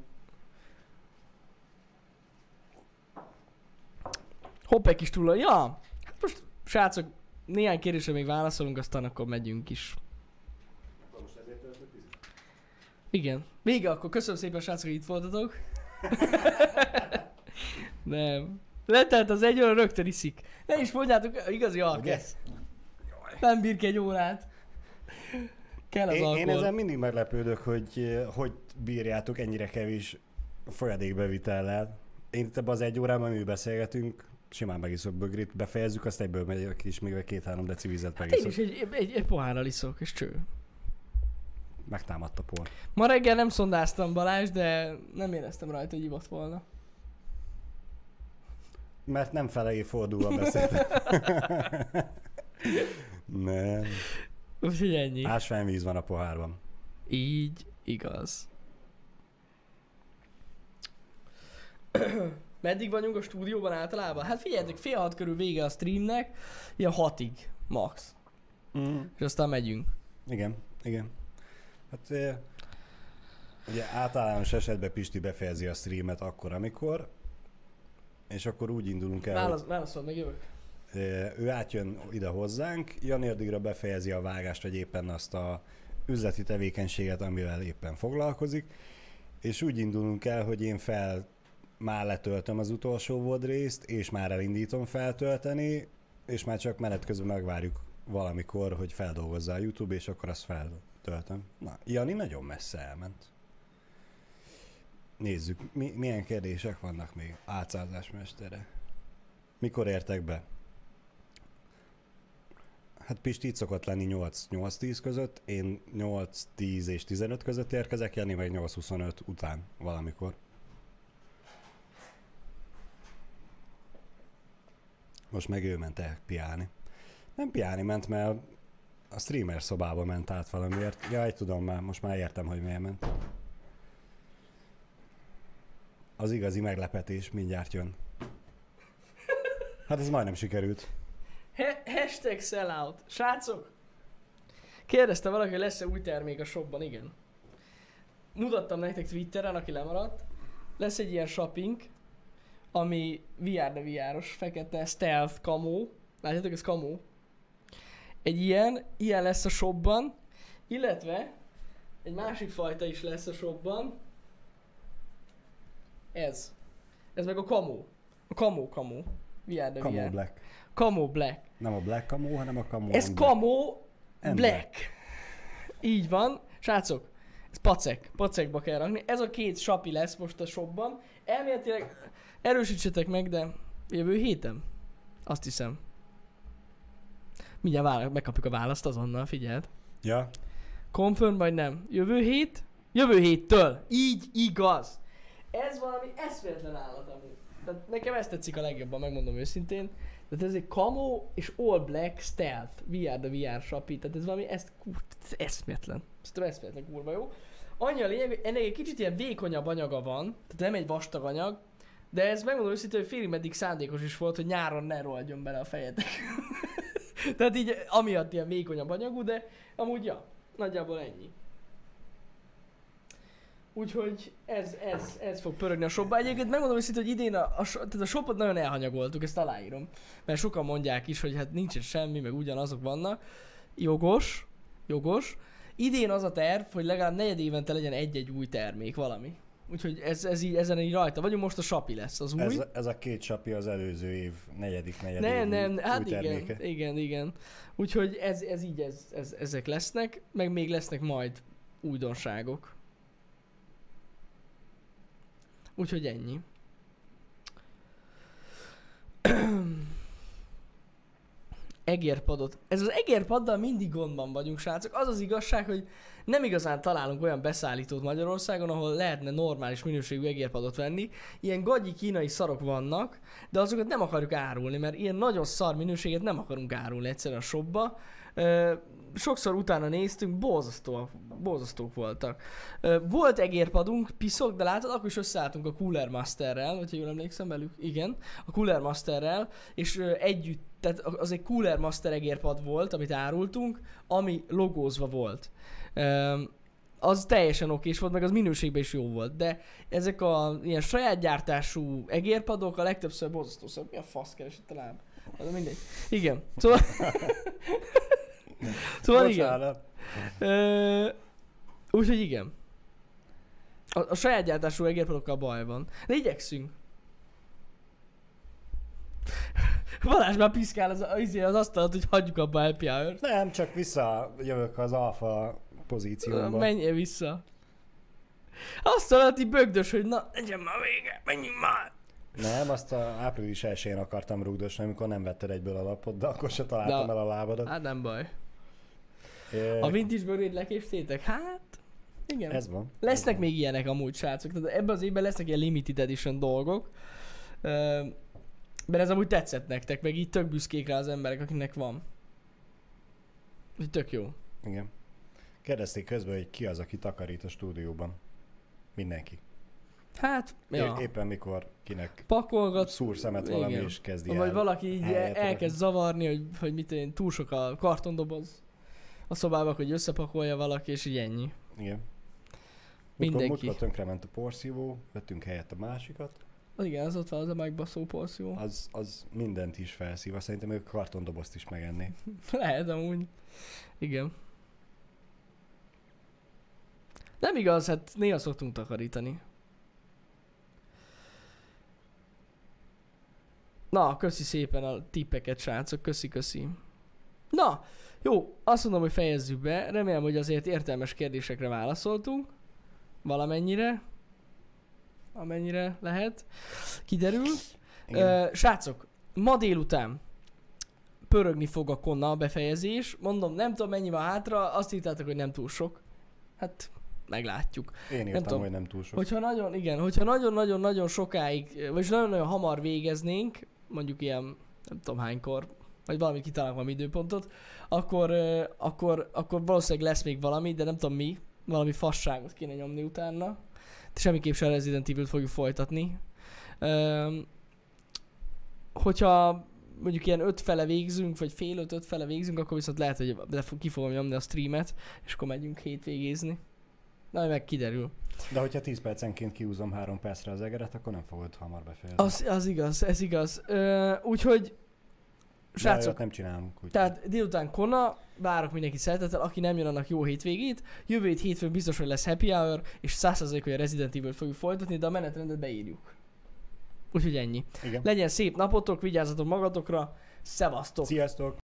Hopp, egy kis túl. Ja, hát most srácok, néhány kérdésre még válaszolunk, aztán akkor megyünk is. Igen. Vége akkor. Köszönöm szépen, srácok, hogy itt voltatok. [LAUGHS] Nem. Letelt az egy óra, rögtön iszik. Ne is mondjátok, igazi alkesz. Nem bír ki egy órát. Kell az Én, alkohol. én ezen mindig meglepődök, hogy eh, hogy bírjátok ennyire kevés folyadékbevitellel. Én itt ebben az egy órában, mi beszélgetünk, simán megiszok bögrit, befejezzük, azt egyből megyek is, még két-három deci vizet Hát én megiszok. is egy, egy, egy pohárral iszok, és cső. Megtámadt a por. Ma reggel nem szondáztam Balázs, de nem éreztem rajta, hogy ivott volna. Mert nem felé fordulva beszéltem. [LAUGHS] nem. Úgyhogy ennyi. Ásványvíz van a pohárban. Így igaz. [CLEARS THROAT] Meddig vagyunk a stúdióban általában? Hát figyeljetek, fél hat körül vége a streamnek, ilyen hatig, max. Mm. És aztán megyünk. Igen, igen. Hát ugye általános esetben Pisti befejezi a streamet akkor, amikor, és akkor úgy indulunk el, Válasz, válaszol, meg jövök. hogy ő átjön ide hozzánk, Jani addigra befejezi a vágást, vagy éppen azt a üzleti tevékenységet, amivel éppen foglalkozik, és úgy indulunk el, hogy én fel már letöltöm az utolsó VOD részt, és már elindítom feltölteni, és már csak menet közben megvárjuk valamikor, hogy feldolgozza a YouTube, és akkor azt feltöltöm. Na, Jani nagyon messze elment. Nézzük, mi, milyen kérdések vannak még átszázás mestere. Mikor értek be? Hát Pisti itt szokott lenni 8-8-10 között, én 8-10 és 15 között érkezek, Jani meg 8-25 után valamikor. Most meg ő ment el piálni. Nem piálni ment, mert a streamer szobába ment át valamiért. Jaj, tudom már, most már értem, hogy miért ment. Az igazi meglepetés mindjárt jön. Hát ez majdnem sikerült. He- hashtag sellout. Srácok, kérdezte valaki, hogy lesz-e új termék a shopban, igen. Mutattam nektek Twitteren, aki lemaradt. Lesz egy ilyen shopping, ami VR de VR-os, fekete stealth kamó. Látjátok, ez kamó. Egy ilyen, ilyen lesz a shopban, illetve egy másik fajta is lesz a shopban. Ez. Ez meg a kamó. A kamó kamó. VR de Camo VR. Black. Camo Black. Nem a Black Camo, hanem a Camo Ez on Black. Camo Ember. Black. Így van. Srácok, ez pacek. Pacekba kell rakni. Ez a két sapi lesz most a shopban. Elméletileg erősítsetek meg, de jövő héten. Azt hiszem. Mindjárt vála- megkapjuk a választ azonnal, figyeld. Ja, Confirm vagy nem? Jövő hét? Jövő héttől. Így igaz. Ez valami eszméletlen állat amúgy. Tehát nekem ezt tetszik a legjobban, megmondom őszintén. Tehát ez egy camo és all black stealth. VR de VR sapi. Tehát ez valami ezt, ez eszméletlen. Szerintem eszméletlen kurva jó. Annyi a lényeg, hogy ennek egy kicsit ilyen vékonyabb anyaga van, tehát nem egy vastag anyag, de ez megmondom őszintén, hogy félig meddig szándékos is volt, hogy nyáron ne rohadjon bele a fejetek. [LAUGHS] Tehát így amiatt ilyen vékonyabb anyagú, de amúgy ja, nagyjából ennyi. Úgyhogy ez, ez, ez fog pörögni a shopba. Egyébként megmondom őszintén, hogy idén a, a, tehát a shopot nagyon elhanyagoltuk, ezt aláírom. Mert sokan mondják is, hogy hát nincsen semmi, meg ugyanazok vannak. Jogos, jogos. Idén az a terv, hogy legalább negyed évente legyen egy-egy új termék, valami. Úgyhogy ez, ez így, ezen így rajta vagyunk, most a Sapi lesz az új. Ez, ez a két sapi az előző év negyedik, negyedik nem, nem, új, hát új igen, terméke. igen, igen. Úgyhogy ez, ez így, ez, ez, ezek lesznek, meg még lesznek majd újdonságok. Úgyhogy ennyi. [CLEARS THROAT] egérpadot. Ez az egérpaddal mindig gondban vagyunk, srácok. Az az igazság, hogy nem igazán találunk olyan beszállítót Magyarországon, ahol lehetne normális minőségű egérpadot venni. Ilyen gagyi kínai szarok vannak, de azokat nem akarjuk árulni, mert ilyen nagyon szar minőséget nem akarunk árulni egyszerűen a shopba. Sokszor utána néztünk, borzasztóak, borzasztók voltak. Volt egérpadunk, piszok, de látod, akkor is összeálltunk a Cooler Masterrel, hogyha jól emlékszem velük, igen, a Cooler Masterrel, és együtt, tehát az egy Cooler Master egérpad volt, amit árultunk, ami logózva volt. Ö, az teljesen okés volt, meg az minőségben is jó volt, de ezek a ilyen saját gyártású egérpadok a legtöbbször borzasztó szar. Mi a fasz keresett a láb? Az mindegy. Igen. Szóval... [LAUGHS] szóval igen. Ö, úgyhogy igen. A, a saját gyártású egérpadokkal baj van. De igyekszünk. Balázs már piszkál az, az, az asztalat, hogy hagyjuk abba a happy hour Nem, csak visszajövök az alfa pozícióba. Menjél vissza. Azt alatti bögdös, hogy na, legyen már vége, menjünk már. Nem, azt a április 1 akartam rúgdosni, amikor nem vetted egyből a lapot, de akkor se találtam De- el a lábadat. Hát nem baj. É, A vintage bögrét leképztétek? Hát, igen. Ez van. Lesznek ez van. még ilyenek amúgy, srácok. Tehát ebben az évben lesznek ilyen limited edition dolgok. Ö, mert ez amúgy tetszett nektek, meg így tök büszkék rá az emberek, akinek van. Úgyhogy tök jó. Igen. Kérdezték közben, hogy ki az, aki takarít a stúdióban. Mindenki. Hát, Ja. Éppen mikor kinek Pakolgat, szúr szemet valami Igen. és kezdi vagy el. valaki így helyet elkezd zavarni, hogy, hogy mit én, túl sok a kartondoboz a szobába, hogy összepakolja valaki, és így ennyi. Igen. Mindenki. Múltkor, múltkor tönkrement a porszívó, vettünk helyett a másikat, igen, az ott van az a megbaszó porszívó. az, az mindent is felszív. Azt Szerintem ők kartondobozt is megenné. [LAUGHS] Lehet amúgy. Igen. Nem igaz, hát néha szoktunk takarítani. Na, köszi szépen a tippeket, srácok, köszi, köszi. Na, jó, azt mondom, hogy fejezzük be. Remélem, hogy azért értelmes kérdésekre válaszoltunk. Valamennyire. Amennyire lehet. Kiderül. Igen. Srácok, ma délután pörögni fog a konna a befejezés. Mondom, nem tudom mennyi van hátra, azt írtátok, hogy nem túl sok. Hát, meglátjuk. Én írtam, tudom. hogy nem túl sok. Hogyha nagyon, igen, hogyha nagyon-nagyon-nagyon sokáig, vagy nagyon-nagyon hamar végeznénk, mondjuk ilyen, nem tudom hánykor, vagy valami kitalálunk valami időpontot, akkor, akkor, akkor valószínűleg lesz még valami, de nem tudom mi, valami fasságot kéne nyomni utána. Semmiképp sem a Resident Evil-t fogjuk folytatni. Öm, hogyha mondjuk ilyen öt fele végzünk, vagy fél öt, öt fele végzünk, akkor viszont lehet, hogy le fog- ki fogom nyomni a streamet, és akkor megyünk hétvégézni. Na, meg kiderül. De hogyha 10 percenként kiúzom 3 percre az egeret, akkor nem fogod hamar befejezni. Az, az igaz, ez igaz. Úgyhogy, srácok, nem csinálunk. Úgy. tehát délután Kona, várok mindenki szeretettel, aki nem jön, annak jó hétvégét. Jövő hét hétfőn biztos, hogy lesz happy hour, és 100% hogy a Resident Evil fogjuk folytatni, de a menetrendet beírjuk. Úgyhogy ennyi. Igen. Legyen szép napotok, vigyázzatok magatokra, szevasztok! Sziasztok!